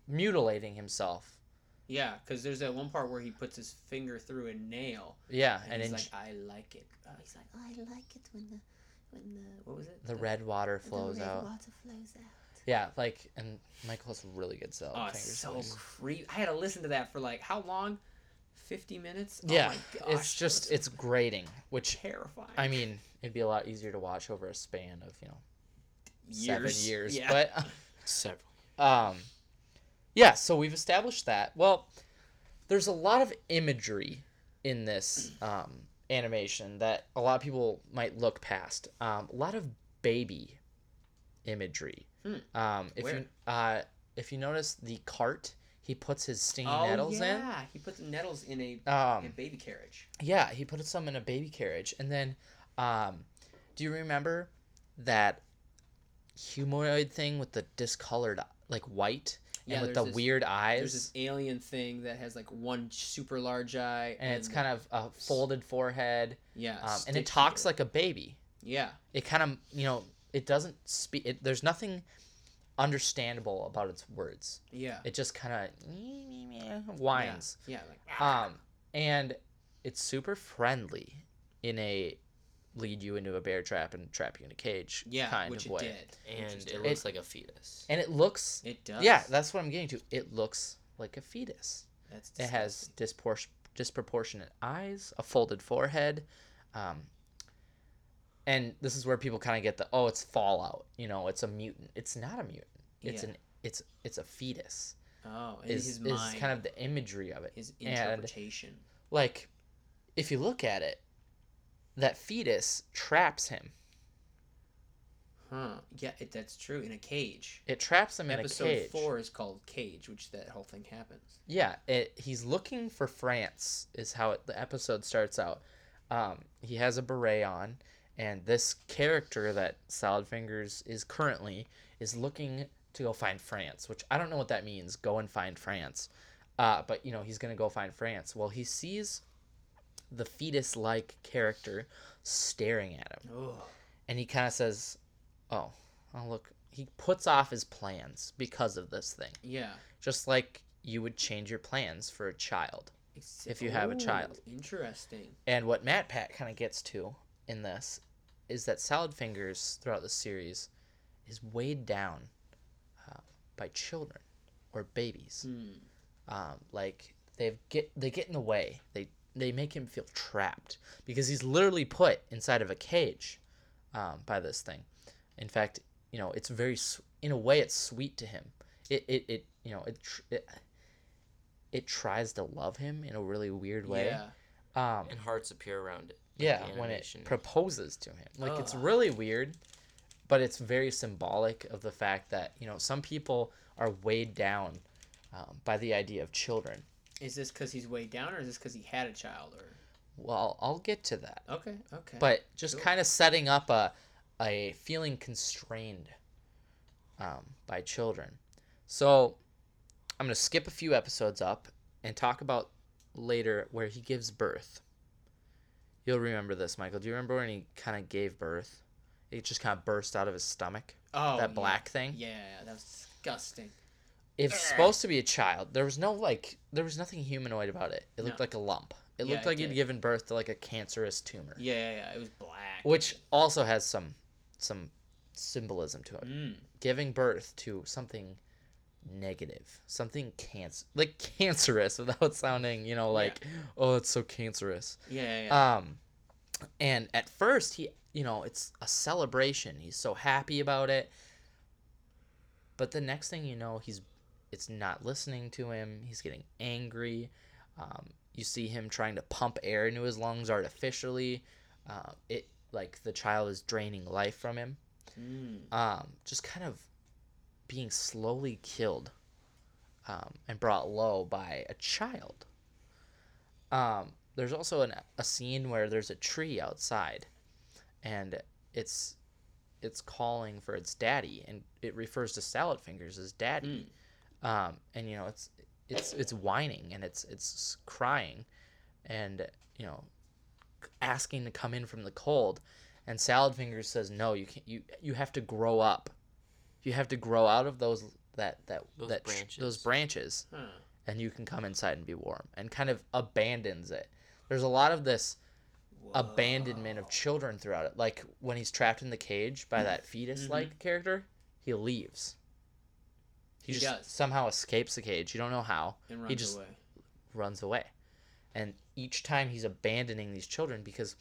mutilating himself. Yeah, because there's that one part where he puts his finger through a nail, Yeah, and, and he's like, "I like it." Uh, He's like, oh, I like it when the when the what was it? the red water the flows red out. water flows out. Yeah, like, and Michael has really good cell Oh, it's so creepy. I had to listen to that for like how long? Fifty minutes. Yeah, oh my gosh, it's just, it's grating, which, terrifying. I mean, it'd be a lot easier to watch over a span of, you know, seven years. Yeah. But, Several. Um, yeah, so we've established that. Well, there's a lot of imagery in this um, animation that a lot of people might look past. Um, a lot of baby imagery. Hmm. Um, if you uh, if you notice the cart he puts his stinging oh nettles yeah, he puts nettles in a, in. a Um, baby carriage. yeah, he puts some in a baby carriage, and then, um, do you remember that humanoid thing with the discolored, like white, Yeah, and with the this- weird eyes? There's this alien thing that has like one super large eye, and it's kind of a folded forehead, yeah, um, and it talks like a baby. yeah, It kind of, you know, it doesn't speak. It, there's nothing understandable about its words. yeah, It just kind of whines. yeah, like Um, and it's super friendly in a lead you into a bear trap and trap you in a cage yeah, kind which of it way. did, which And is it terrible. looks like a fetus. And it looks, it does. yeah, that's what I'm getting to. It looks like a fetus. that's It has dispor- disproportionate eyes, a folded forehead, um, and this is where people kind of get the oh, it's Fallout. You know, it's a mutant. It's not a mutant. It's Yeah. an it's it's a fetus. oh, and Is his is kind of the imagery of it. his and interpretation. like, if you look at it, that fetus traps him. Huh? Yeah, it, that's true. In a cage. It traps him in Episode a cage. four is called Cage, which that whole thing happens. Yeah, it, he's looking for France, is how it, the episode starts out. Um, he has a beret on, and this character that Salad Fingers is currently is looking to go find France, which I don't know what that means. Go and find France, uh, but you know he's gonna go find France. Well, he sees the fetus like character staring at him Oh. and he kind of says oh oh look he puts off his plans because of this thing Yeah. just like you would change your plans for a child If you have a child. Interesting. and what matt pat kind of gets to in this is that salad fingers throughout the series is weighed down uh, by children or babies Hmm. um, like they get they get in the way they they make him feel trapped because he's literally put inside of a cage um, by this thing in fact you know it's very in a way it's sweet to him it it, it you know it, tr- it it tries to love him in a really weird way Yeah. Um and hearts appear around it. Yeah when it proposes to him like it's really weird but it's very symbolic of the fact that you know some people are weighed down um, by the idea of children Is this because he's weighed down, or is this because he had a child? Or well i'll get to that okay, okay. but just Cool. kind of setting up a a feeling constrained um, by children. So I'm gonna skip a few episodes up and talk about later where he gives birth. You'll remember this, Michael. Do you remember when he kind of gave birth? It just kind of burst out of his stomach. oh, that yeah. black thing. Yeah, that was disgusting. It's supposed to be a child, there was no like, there was nothing humanoid about it. It looked No. like a lump. It Yeah, looked it like he'd given birth to like a cancerous tumor. Yeah, yeah, yeah, it was black. which also has some some symbolism to it Mm. giving birth to something negative. Something cancer like cancerous without sounding you know like oh it's so cancerous. Yeah, yeah, yeah. um and at first he you know it's a celebration. He's so happy about it. But the next thing you know he's it's not listening to him. He's getting angry. Um, you see him trying to pump air into his lungs artificially. Uh, it like the child is draining life from him. Mm. um, just kind of being slowly killed um, and brought low by a child. Um, there's also an, a scene where there's a tree outside, and it's it's calling for its daddy, and it refers to Salad Fingers as daddy. Um, and you know it's it's it's whining and it's it's crying, and you know asking to come in from the cold and salad fingers says no you can't you you have to grow up you have to grow out of those that that Those that tr- those branches. branches Huh. and you can come inside and be warm and kind of abandons it there's a lot of this abandonment of children throughout it like when he's trapped in the cage by that mm-hmm. fetus like mm-hmm. character he leaves he, He just does. somehow escapes the cage you don't know how And he just away. runs away. And each time he's abandoning these children because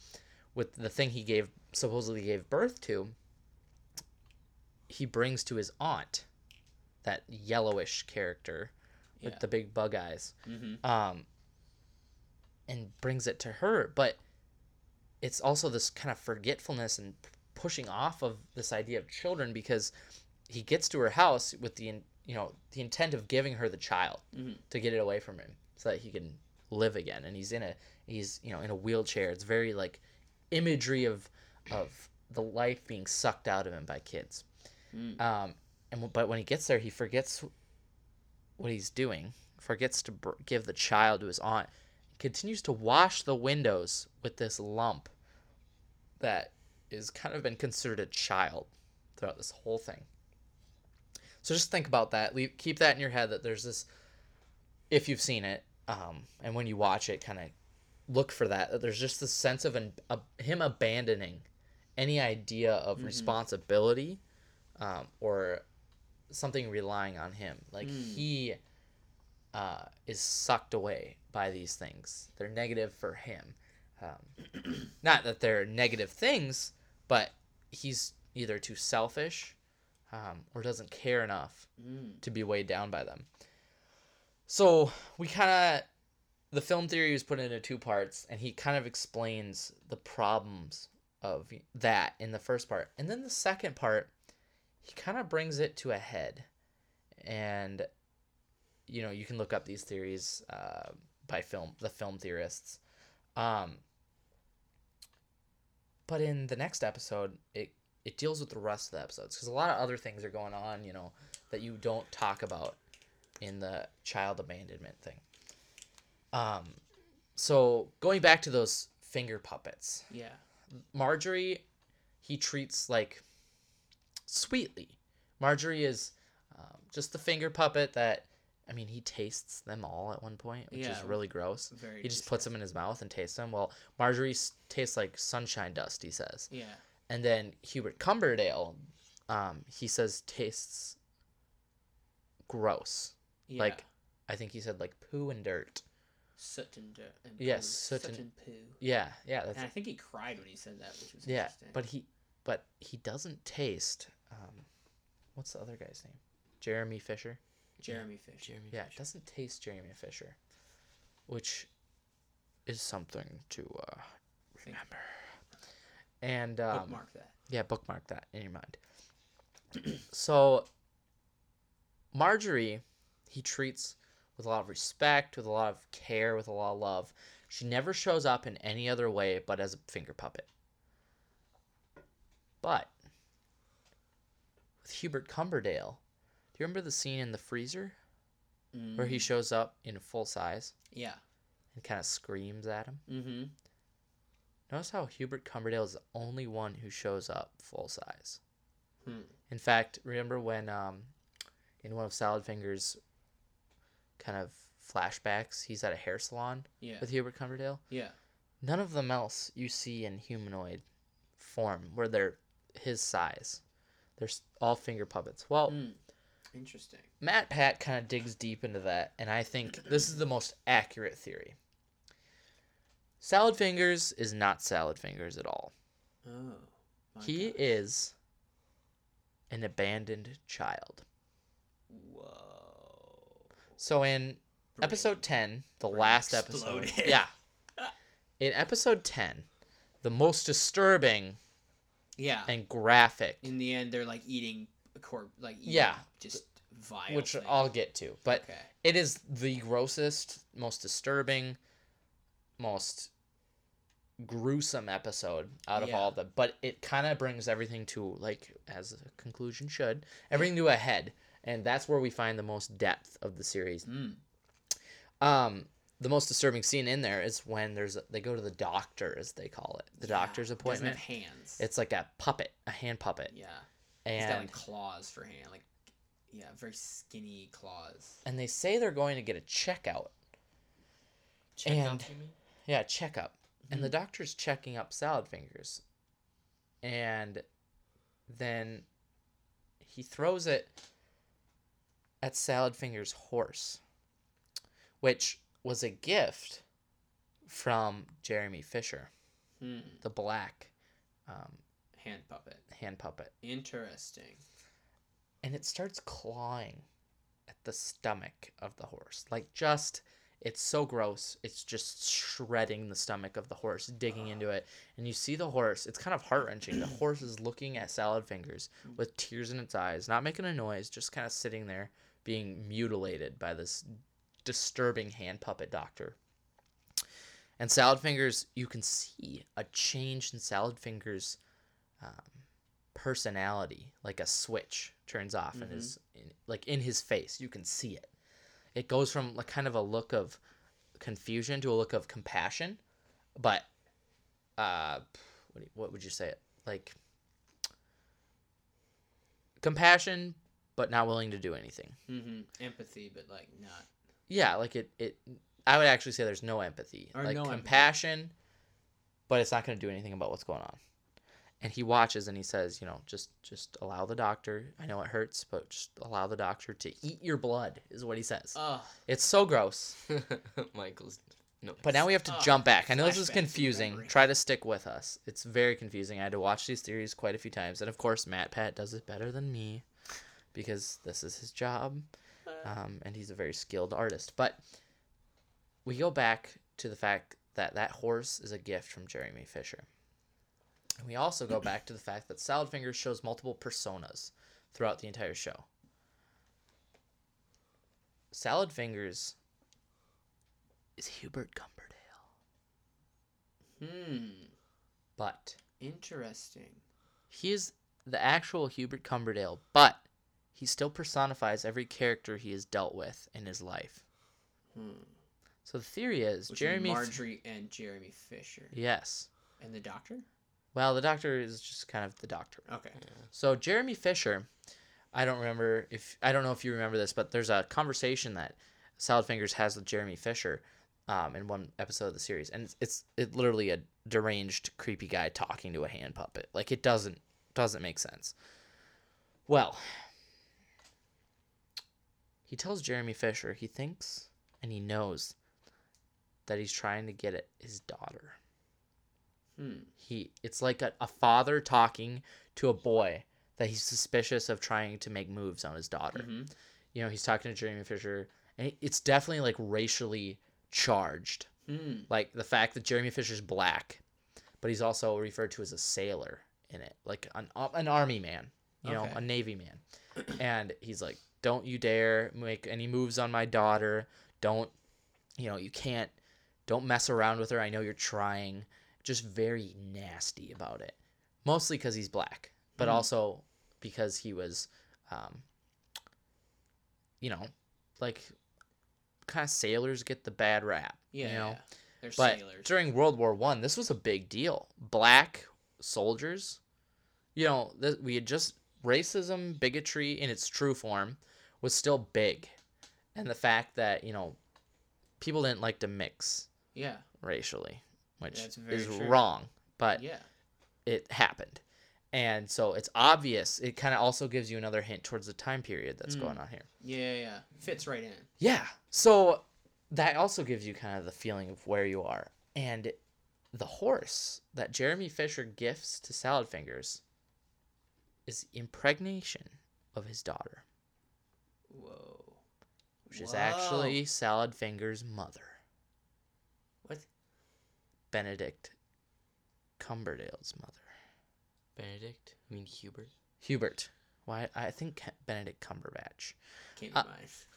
with the thing he gave supposedly gave birth to, he brings to his aunt that yellowish character with the big bug eyes. Mm-hmm. Um and brings it to her, but it's also this kind of forgetfulness and pushing off of this idea of children because he gets to her house with the you know the intent of giving her the child Mhm. to get it away from him so that he can live again and he's in a he's you know in a wheelchair it's very like imagery of of the life being sucked out of him by kids Mm. um and but when he gets there he forgets what he's doing forgets to br- give the child to his aunt continues to wash the windows with this lump that is kind of been considered a child throughout this whole thing. So just think about that. Leave, keep that in your head that there's this if you've seen it um, and when you watch it kind of look for that that there's just this sense of an, a, him abandoning any idea of responsibility um, or something relying on him. Like he uh, is sucked away by these things. They're negative for him. Um, not that they're negative things but he's either too selfish um, or doesn't care enough Mm. to be weighed down by them. So we kind of the film theory was put into two parts, and he kind of explains the problems of that in the first part, and then the second part, he kind of brings it to a head, and you know you can look up these theories uh, by film the film theorists. Um, but in the next episode, it it deals with the rest of the episodes because a lot of other things are going on, you know, that you don't talk about in the child abandonment thing. Um, so going back to those finger puppets, Yeah. Marjorie, he treats like sweetly. Marjorie is um, just the finger puppet that, I mean, he tastes them all at one point, which is really gross. Very. He just puts them in his mouth and tastes them. Well, Marjorie tastes like sunshine dust, he says. Yeah. And then Hubert Cumberdale, um, he says tastes gross. yeah. Like, I think he said like poo and dirt. soot and dirt. And Yes, poo. soot soot and- and poo. Yeah, yeah, And I think he cried when he said that, which was yeah. interesting. But he, but he doesn't taste. Um, what's the other guy's name? Jeremy Fisher. Jeremy Fisher. Jeremy Yeah, it doesn't taste Jeremy Fisher, which is something to uh, remember. And um, Bookmark that. Yeah, bookmark that in your mind. so, Marjorie, he treats with a lot of respect, with a lot of care, with a lot of love. She never shows up in any other way but as a finger puppet. But with Hubert Cumberdale, do you remember the scene in the freezer where he Mm, shows up in full size Yeah. and kind of screams at him? Mm-hmm. Notice how Hubert Cumberdale is the only one who shows up full size. Hmm. In fact, remember when um, in one of Salad Finger's kind of flashbacks, he's at a hair salon Yeah. with Hubert Cumberdale? Yeah. None of them else you see in humanoid form where they're his size. They're all finger puppets. Well, Mm. Interesting. Matt Pat kind of digs deep into that, and I think this is the most accurate theory. Salad Fingers is not Salad Fingers at all. Oh. He gosh. is an abandoned child. Whoa. So in episode 10, the brain last episode. Yeah. In episode 10, the most disturbing Yeah. and graphic, In the end, they're like eating a corp, like eating Yeah. just vile. which. I'll get to, but Okay. it is the grossest, most disturbing, most gruesome episode out of Yeah. all of them. But it kind of brings everything to like as a conclusion should everything to a head, and that's where we find the most depth of the series. Mm. Um, the most disturbing scene in there is when there's a, they go to the doctor, as they call it, the Yeah, doctor's appointment. have hands. It's like a puppet, a hand puppet, yeah. He's got like claws for hand, like yeah, very skinny claws. and they say they're going to get a checkout. Check And- out, you mean? Yeah, checkup. And Mm-hmm. the doctor's checking up salad fingers. And then he throws it at salad fingers' horse, which was a gift from Jeremy Fisher, Hmm. the black um, Hand puppet. hand puppet. Interesting. and it starts clawing at the stomach of the horse. Like just it's so gross. It's just shredding the stomach of the horse, digging into it. And you see the horse, it's kind of heart-wrenching. The horse is looking at salad fingers with tears in its eyes, not making a noise, just kind of sitting there being mutilated by this disturbing hand puppet doctor. And Salad Fingers, you can see a change in Salad Fingers' um, personality, like a switch turns off in his, in, like in his face. You can see it. It goes from like kind of a look of confusion to a look of compassion, but uh, what, what would you say it like? Compassion, but not willing to do anything. Mm-hmm. Empathy, but like not. Yeah, like it. It. I would actually say there's no empathy. Or like no empathy. compassion, but it's not going to do anything about what's going on. And he watches and he says, you know, just just allow the doctor. I know it hurts, but just allow the doctor to eat your blood. Is what he says. Oh, it's so gross. Michael's no. But now we have to jump back. I know this is confusing. Try to stick with us. It's very confusing. I had to watch these theories quite a few times, and of course, Matt Pat does it better than me because this is his job, um, and he's a very skilled artist. But we go back to the fact that that horse is a gift from Jeremy Fisher. And we also go back to the fact that Salad Fingers shows multiple personas throughout the entire show. Salad Fingers is Hubert Cumberdale, hmm. but Interesting. he is the actual Hubert Cumberdale, but he still personifies every character he has dealt with in his life. Hmm. So the theory is Which Jeremy. is F- Marjorie and Jeremy Fisher. yes. And the doctor? Well, the doctor is just kind of the doctor. Okay. So Jeremy Fisher, I don't remember if I don't know if you remember this, but there's a conversation that Salad Fingers has with Jeremy Fisher um, in one episode of the series, and it's, it's it literally a deranged, creepy guy talking to a hand puppet. Like it doesn't doesn't make sense. Well, he tells Jeremy Fisher he thinks and he knows that he's trying to get at his daughter Hmm. he it's like a, a father talking to a boy that he's suspicious of trying to make moves on his daughter Mhm. you know he's talking to jeremy fisher and it's definitely like racially charged Hmm. like the fact that jeremy fisher's black but he's also referred to as a sailor in it like an, an army man you know a navy man and he's like don't you dare make any moves on my daughter don't you know you can't don't mess around with her i know you're trying just very nasty about it mostly because he's black but Mhm. also because he was um you know like kind of sailors get the bad rap Yeah. you know They're but sailors. during World War One, this was a big deal. Black soldiers, you know, th- we had just racism, bigotry in its true form was still big, and the fact that you know people didn't like to mix yeah. racially, which is true. wrong, but Yeah. it happened. And so it's obvious. It kind of also gives you another hint towards the time period that's Mm. going on here. Yeah. Yeah. Fits right in. Yeah. So that also gives you kind of the feeling of where you are. And the horse that Jeremy Fisher gifts to Salad Fingers is impregnation of his daughter, Whoa. which is actually Salad Fingers' mother, What? Benedict Cumberdale's mother. Benedict? I mean Hubert. Hubert. Why? I think Benedict Cumberbatch. Came to Uh.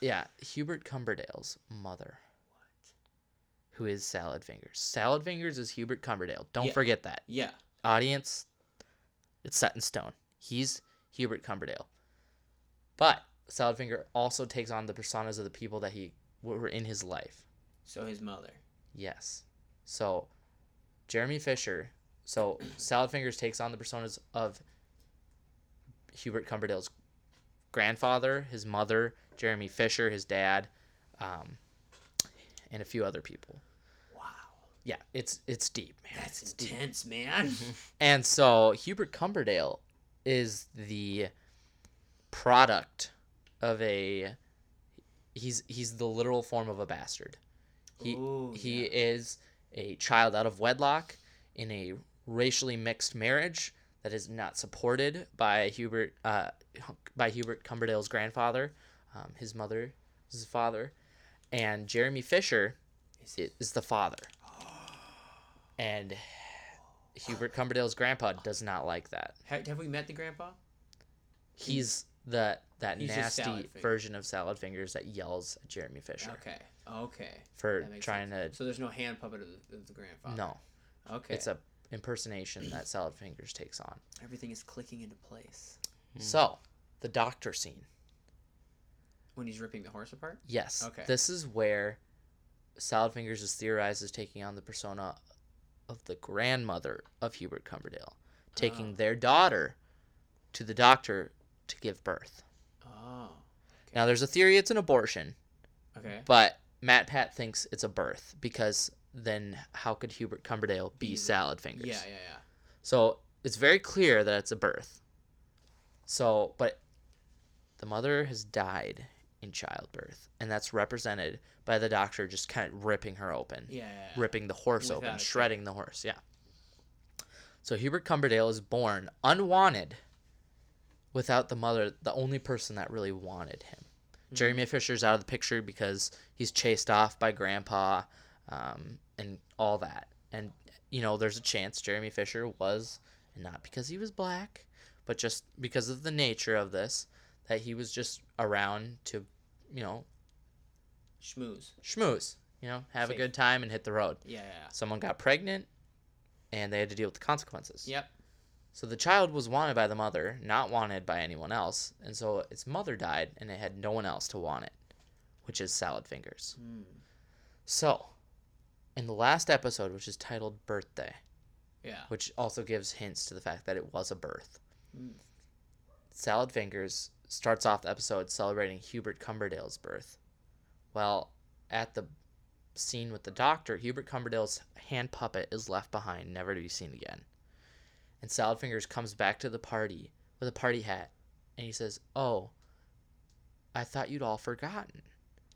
Yeah, Hubert Cumberdale's mother. What? Who is Salad Fingers? Salad Fingers is Hubert Cumberdale. Don't Yeah. forget that. Yeah. audience, it's set in stone. He's Hubert Cumberdale. But Salad Finger also takes on the personas of the people that he were in his life. So his mother. Yes. So Jeremy Fisher, so Salad Fingers takes on the personas of Hubert Cumberdale's grandfather, his mother, Jeremy Fisher, his dad, um, and a few other people. Wow. Yeah, it's it's deep, man. That's It's deep. intense, man. And so Hubert Cumberdale is the product of a he's he's the literal form of a bastard. He Ooh, he yeah. is a child out of wedlock in a racially mixed marriage that is not supported by Hubert uh, by Hubert Cumberdale's grandfather. Um, his mother his father, and Jeremy Fisher i- is the father. And Hubert Cumberdale's grandpa does not like that. have, have we met the grandpa? He's the that He's just Salad nasty version of Salad Fingers that yells at Jeremy Fisher Okay. Okay. for That makes trying So there's no hand puppet of the, of the grandfather. No, Okay. it's a impersonation that Salad Fingers takes on. Everything is clicking into place hmm. So, the doctor scene. when he's ripping the horse apart. Yes. Okay. This is where Salad Fingers is theorized as taking on the persona of the grandmother of Hubert Cumberdale, taking Oh. their daughter to the doctor to give birth. Oh. Now, there's a theory it's an abortion, Okay. but Matt Pat thinks it's a birth because then how could Hubert Cumberdale be Be Salad Fingers? Yeah. Yeah. Yeah. So it's very clear that it's a birth. So, but the mother has died in childbirth, and that's represented by the doctor just kind of ripping her open, Yeah. yeah, yeah. ripping the horse Without open, shredding the horse. Yeah. So Hubert Cumberdale is born unwanted without the mother, the only person that really wanted him. Jeremy Fisher's out of the picture because he's chased off by Grandpa um, and all that. And, you know, there's a chance Jeremy Fisher was, and not because he was black, but just because of the nature of this, that he was just around to, you know, Schmooze. schmooze, you know, have Safe. a good time and hit the road. Yeah. Yeah. Someone got pregnant, and they had to deal with the consequences. Yep. So the child was wanted by the mother, not wanted by anyone else, and so its mother died, and it had no one else to want it, which is Salad Fingers. Hmm. So, in the last episode, which is titled Birthday, Yeah. which also gives hints to the fact that it was a birth, Mm. Salad Fingers starts off the episode celebrating Hubert Cumberdale's birth. Well, at the scene with the doctor, Hubert Cumberdale's hand puppet is left behind, never to be seen again. And Salad Fingers comes back to the party with a party hat, and he says, Oh, I thought you'd all forgotten.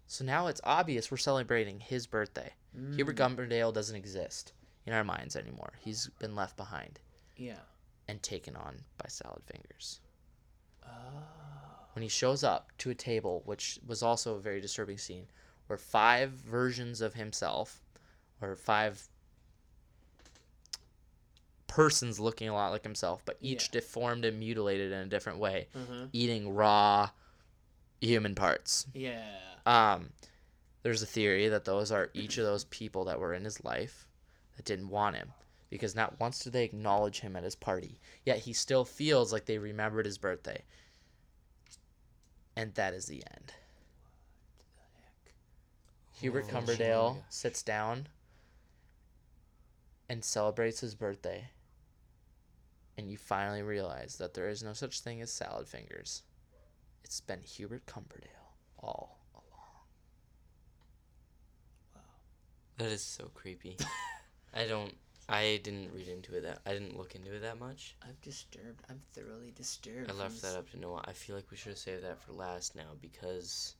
So now it's obvious we're celebrating his birthday. Hubert Mm. Cumberdale doesn't exist in our minds anymore. He's been left behind Yeah. and taken on by Salad Fingers. Oh. When he shows up to a table, which was also a very disturbing scene, where five versions of himself, or five persons looking a lot like himself, but each Yeah. deformed and mutilated in a different way, Uh-huh. eating raw human parts. Yeah. Um, there's a theory that those are each of those people that were in his life that didn't want him because not once did they acknowledge him at his party. Yet he still feels like they remembered his birthday. And that is the end. Hubert Oh, Cumberdale sits down and celebrates his birthday. And you finally realize that there is no such thing as salad fingers. It's been Hubert Cumberdale all along. Wow. That is so creepy. I don't. I didn't read into it that. I didn't look into it that much. I'm disturbed. I'm thoroughly disturbed. I left that up to Noah. I feel like we should have saved that for last now because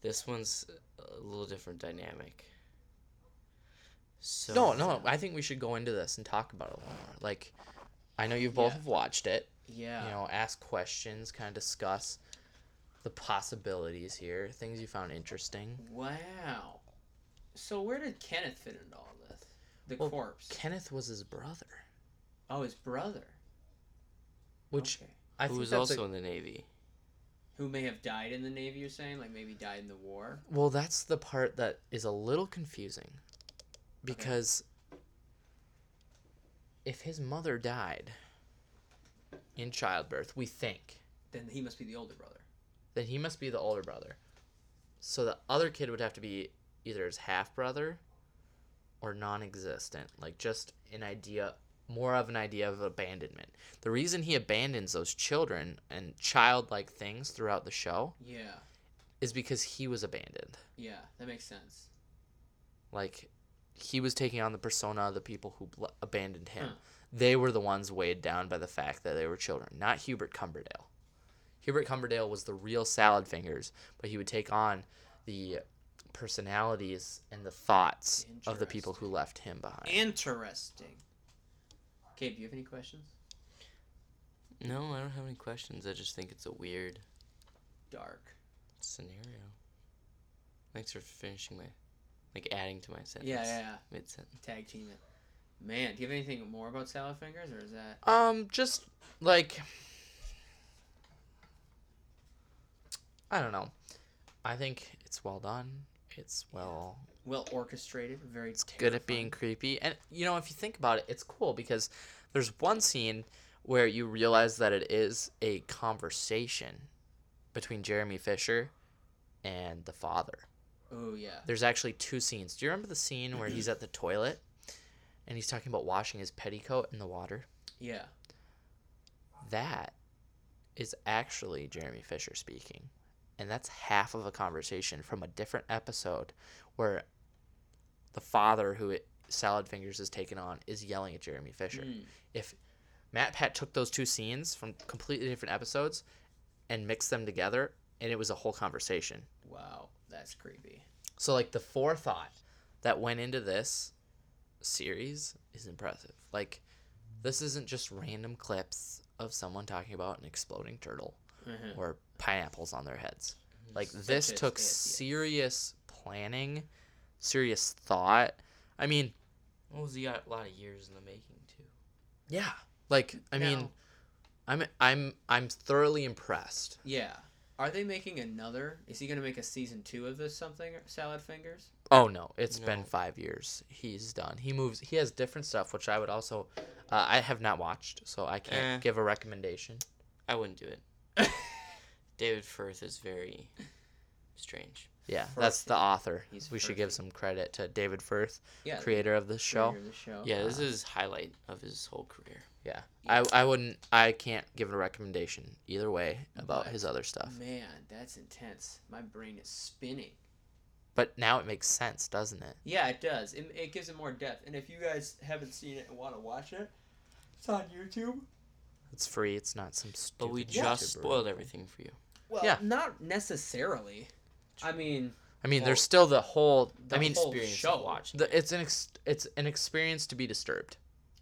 this one's a little different dynamic. So No, no, I think we should go into this and talk about it a little more. Like, I know you both Yeah. have watched it. Yeah. You know, ask questions, kind of discuss the possibilities here, things you found interesting. Wow. So where did Kenneth fit into all this? The Well, corpse. Kenneth was his brother, oh, his brother. which Okay. I who think was also a- in the navy. Who may have died in the Navy, you're saying? Like maybe died in the war? Well, that's the part that is a little confusing. Because if his mother died in childbirth, we think, Then he must be the older brother. then he must be the older brother. So the other kid would have to be either his half brother or non existent. Like just an idea, more of an idea of abandonment. The reason he abandons those children and childlike things throughout the show Yeah. is because he was abandoned. Yeah, that makes sense. like he was taking on the persona of the people who bl- abandoned him. Huh. They were the ones weighed down by the fact that they were children, not Hubert Cumberdale. Hubert Cumberdale was the real salad fingers, but he would take on the personalities and the thoughts of the people who left him behind. Interesting. Kate, do you have any questions? No, I don't have any questions. I just think it's a weird Dark. scenario. Thanks for finishing my, like adding to my sentence. Yeah, yeah, yeah. Mid sentence. Tag team it. Man, do you have anything more about Salad Fingers, or is that? Um, just like I don't know. I think it's well done. It's well well orchestrated, very it's good at being creepy. And you know, if you think about it, it's cool because there's one scene where you realize that it is a conversation between Jeremy Fisher and the father. Oh yeah. There's actually two scenes. Do you remember the scene where he's at the toilet and he's talking about washing his petticoat in the water? Yeah. That is actually Jeremy Fisher speaking. And that's half of a conversation from a different episode where the father who it, Salad Fingers is taken on is yelling at Jeremy Fisher. Mm. If MatPat took those two scenes from completely different episodes and mixed them together, and it was a whole conversation. Wow, that's creepy. So, like, the forethought that went into this series is impressive. Like, this isn't just random clips of someone talking about an exploding turtle Mhm. or pineapples on their heads. Like, Such this took serious planning, serious thought. I mean, Well, was a lot of years in the making too. yeah. Like, I mean, I'm I'm I'm thoroughly impressed. Yeah. Are they making another? Is he gonna make a season two of this something? Salad Fingers? Oh no, it's been five years. He's done. He moves. He has different stuff, which I would also. Uh, I have not watched, so I can't Eh. give a recommendation. I wouldn't do it. David Firth is very strange. Yeah, that's the author. He's we should give some credit to David Firth, Yeah. creator of the show. creator of the show. Yeah, this Uh, is highlight of his whole career. Yeah. I, I wouldn't I can't give a recommendation either way about But, his other stuff. Man, that's intense. My brain is spinning. But now it makes sense, doesn't it? Yeah, it does. It, it gives it more depth. And if you guys haven't seen it and want to watch it, it's on YouTube. It's free. It's not some stupid. But we YouTuber. just spoiled everything for you. Well, Yeah. not necessarily. I mean, I mean, there's still the whole. the I mean, whole Experience show. of watching. the, it's an ex, it's an experience to be disturbed.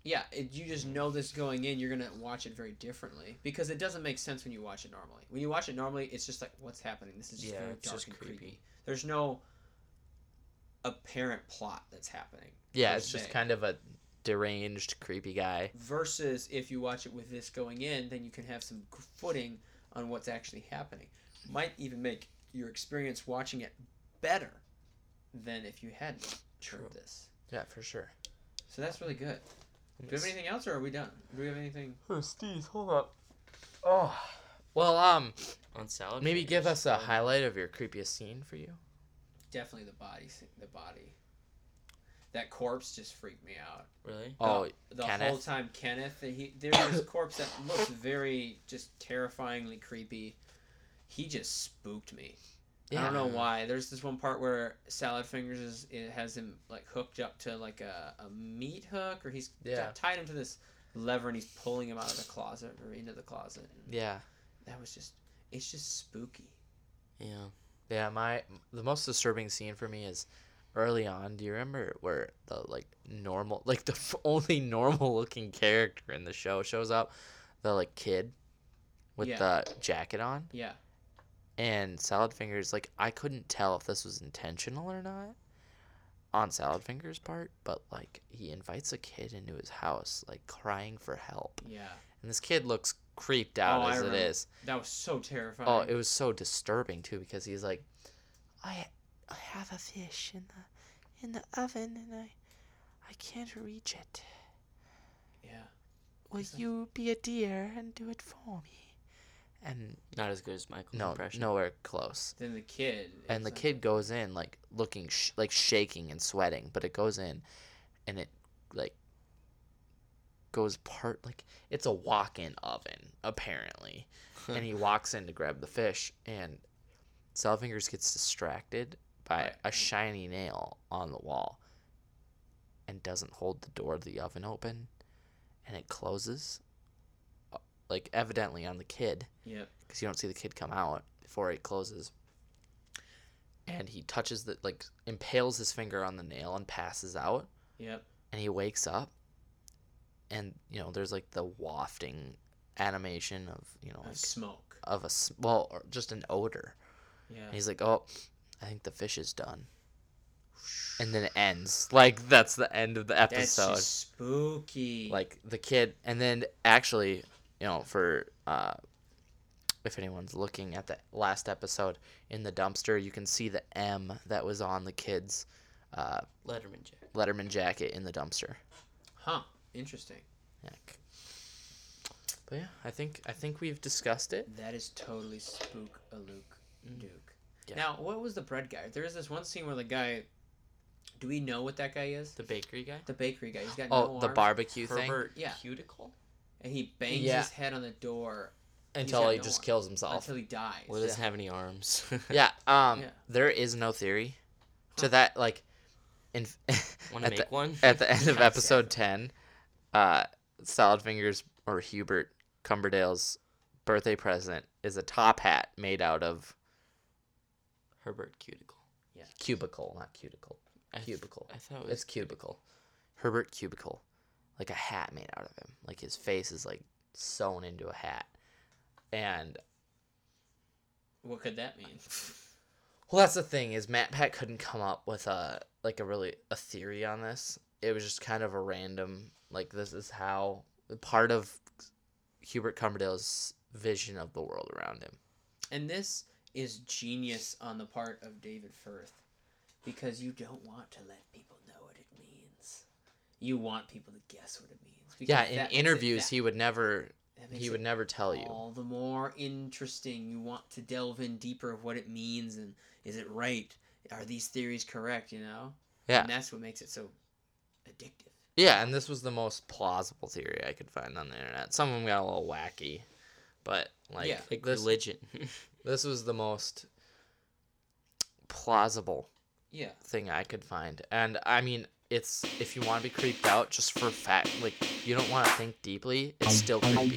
Yeah, it, you just know this going in. You're gonna watch it very differently because it doesn't make sense when you watch it normally. When you watch it normally, it's just like, what's happening? This is just Yeah, very dark just and creepy. creepy. There's no apparent plot that's happening. Yeah, it's just kind of a deranged, creepy guy. versus if you watch it with this going in, then you can have some footing on what's actually happening. Might even make your experience watching it better than if you hadn't True. heard this. Yeah, for sure. So that's really good. Do we have anything else, or are we done? Do we have anything? Oh, Steve, hold up. Oh. Well, um, On salad. maybe give us a highlight of your creepiest scene for you. Definitely the body. s- The body. That corpse just freaked me out. Really? Oh, the whole Kenneth? time Kenneth, he there's a corpse that looks very just terrifyingly creepy. He just spooked me. I don't know why. There's this one part where Salad Fingers is it has him like hooked up to like a, a meat hook, or he's Yeah. got- tied him to this lever, and he's pulling him out of the closet or into the closet. Yeah. that was just it's just spooky. Yeah. Yeah, my the most disturbing scene for me is early on. Do you remember where the like normal, like the f- only normal looking character in the show shows up, the like kid with Yeah. the jacket on, Yeah, and Salad Fingers like I couldn't tell if this was intentional or not on Salad Fingers' part, but like he invites a kid into his house like crying for help, yeah. and this kid looks creeped oh, out Oh, as it remember. That was so terrifying. Oh, it was so disturbing too because he's like, I, I have a fish in the, in the oven and I, I can't reach it. yeah. Will you be a dear and do it for me? And Not as good as Michael's no, impression. nowhere close. Then the kid. And the like- kid goes in like looking sh- like shaking and sweating, but it goes in, and it like goes part like it's a walk-in oven apparently. and he walks in to grab the fish and Salfingers gets distracted by Right. a shiny nail on the wall and doesn't hold the door of the oven open and it closes like evidently on the kid Yep. because you don't see the kid come out before it closes and he touches the like impales his finger on the nail and passes out Yep. and he wakes up and you know there's like the wafting animation of you know Of like smoke. of a well or just an odor Yeah. and he's like oh i think the fish is done and then it ends like that's the end of the That's episode just spooky. like the kid and then actually you know for uh if anyone's looking at the last episode in the dumpster you can see the m that was on the kid's uh, Letterman Jack. letterman jacket in the dumpster huh? Interesting. yeah. but yeah i think i think we've discussed it That is totally spook a Luke Duke. Mm. Yeah. Now, what was the bread guy? There is this one scene where the guy. Do we know what that guy is? The bakery guy. The bakery guy. He's got oh no the arms, barbecue thing Herbert Yeah. Cuticle. And he bangs Yeah. his head on the door until he no just arms. kills himself until he dies. Well, it doesn't have any arms. yeah um Yeah. there is no theory to that like in Want at to the- one? at the end of episode 10 uh salad fingers or hubert cumberdale's birthday present is a top hat made out of Herbert Cuticle. Yeah. cubicle not cuticle I th- cubicle I thought it was it's cubicle herbert cubicle like a hat made out of him like his face is like sewn into a hat and What could that mean? Well, that's the thing is MatPat couldn't come up with a like a really a theory on this. It was just kind of a random like this is how part of Hubert Cumberdale's vision of the world around him. and this is genius on the part of David Firth, because you don't want to let people know what it means. You want people to guess what it means. Yeah, in interviews he would never he would never tell you. all the more interesting. You want to delve in deeper of what it means and is it right? Are these theories correct? You know. Yeah. And that's what makes it so addictive. Yeah, and this was the most plausible theory I could find on the internet. Some of them got a little wacky, but like Yeah. Like this, religion. this was the most plausible Yeah. thing I could find. And I mean, it's if you want to be creeped out just for fact, like you don't want to think deeply, it's still creepy.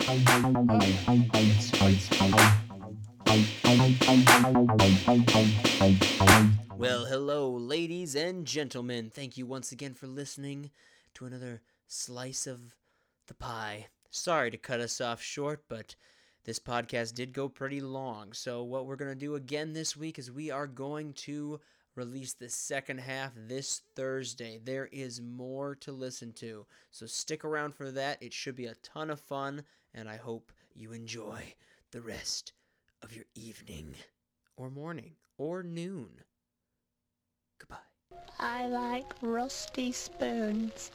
Well, hello, ladies and gentlemen. Thank you once again for listening to another slice of the pie. Sorry to cut us off short, but this podcast did go pretty long. So, what we're going to do again this week is we are going to release the second half this Thursday. There is more to listen to. So, stick around for that. It should be a ton of fun, and I hope you enjoy the rest of your evening, or morning, or noon. Goodbye. I like rusty spoons.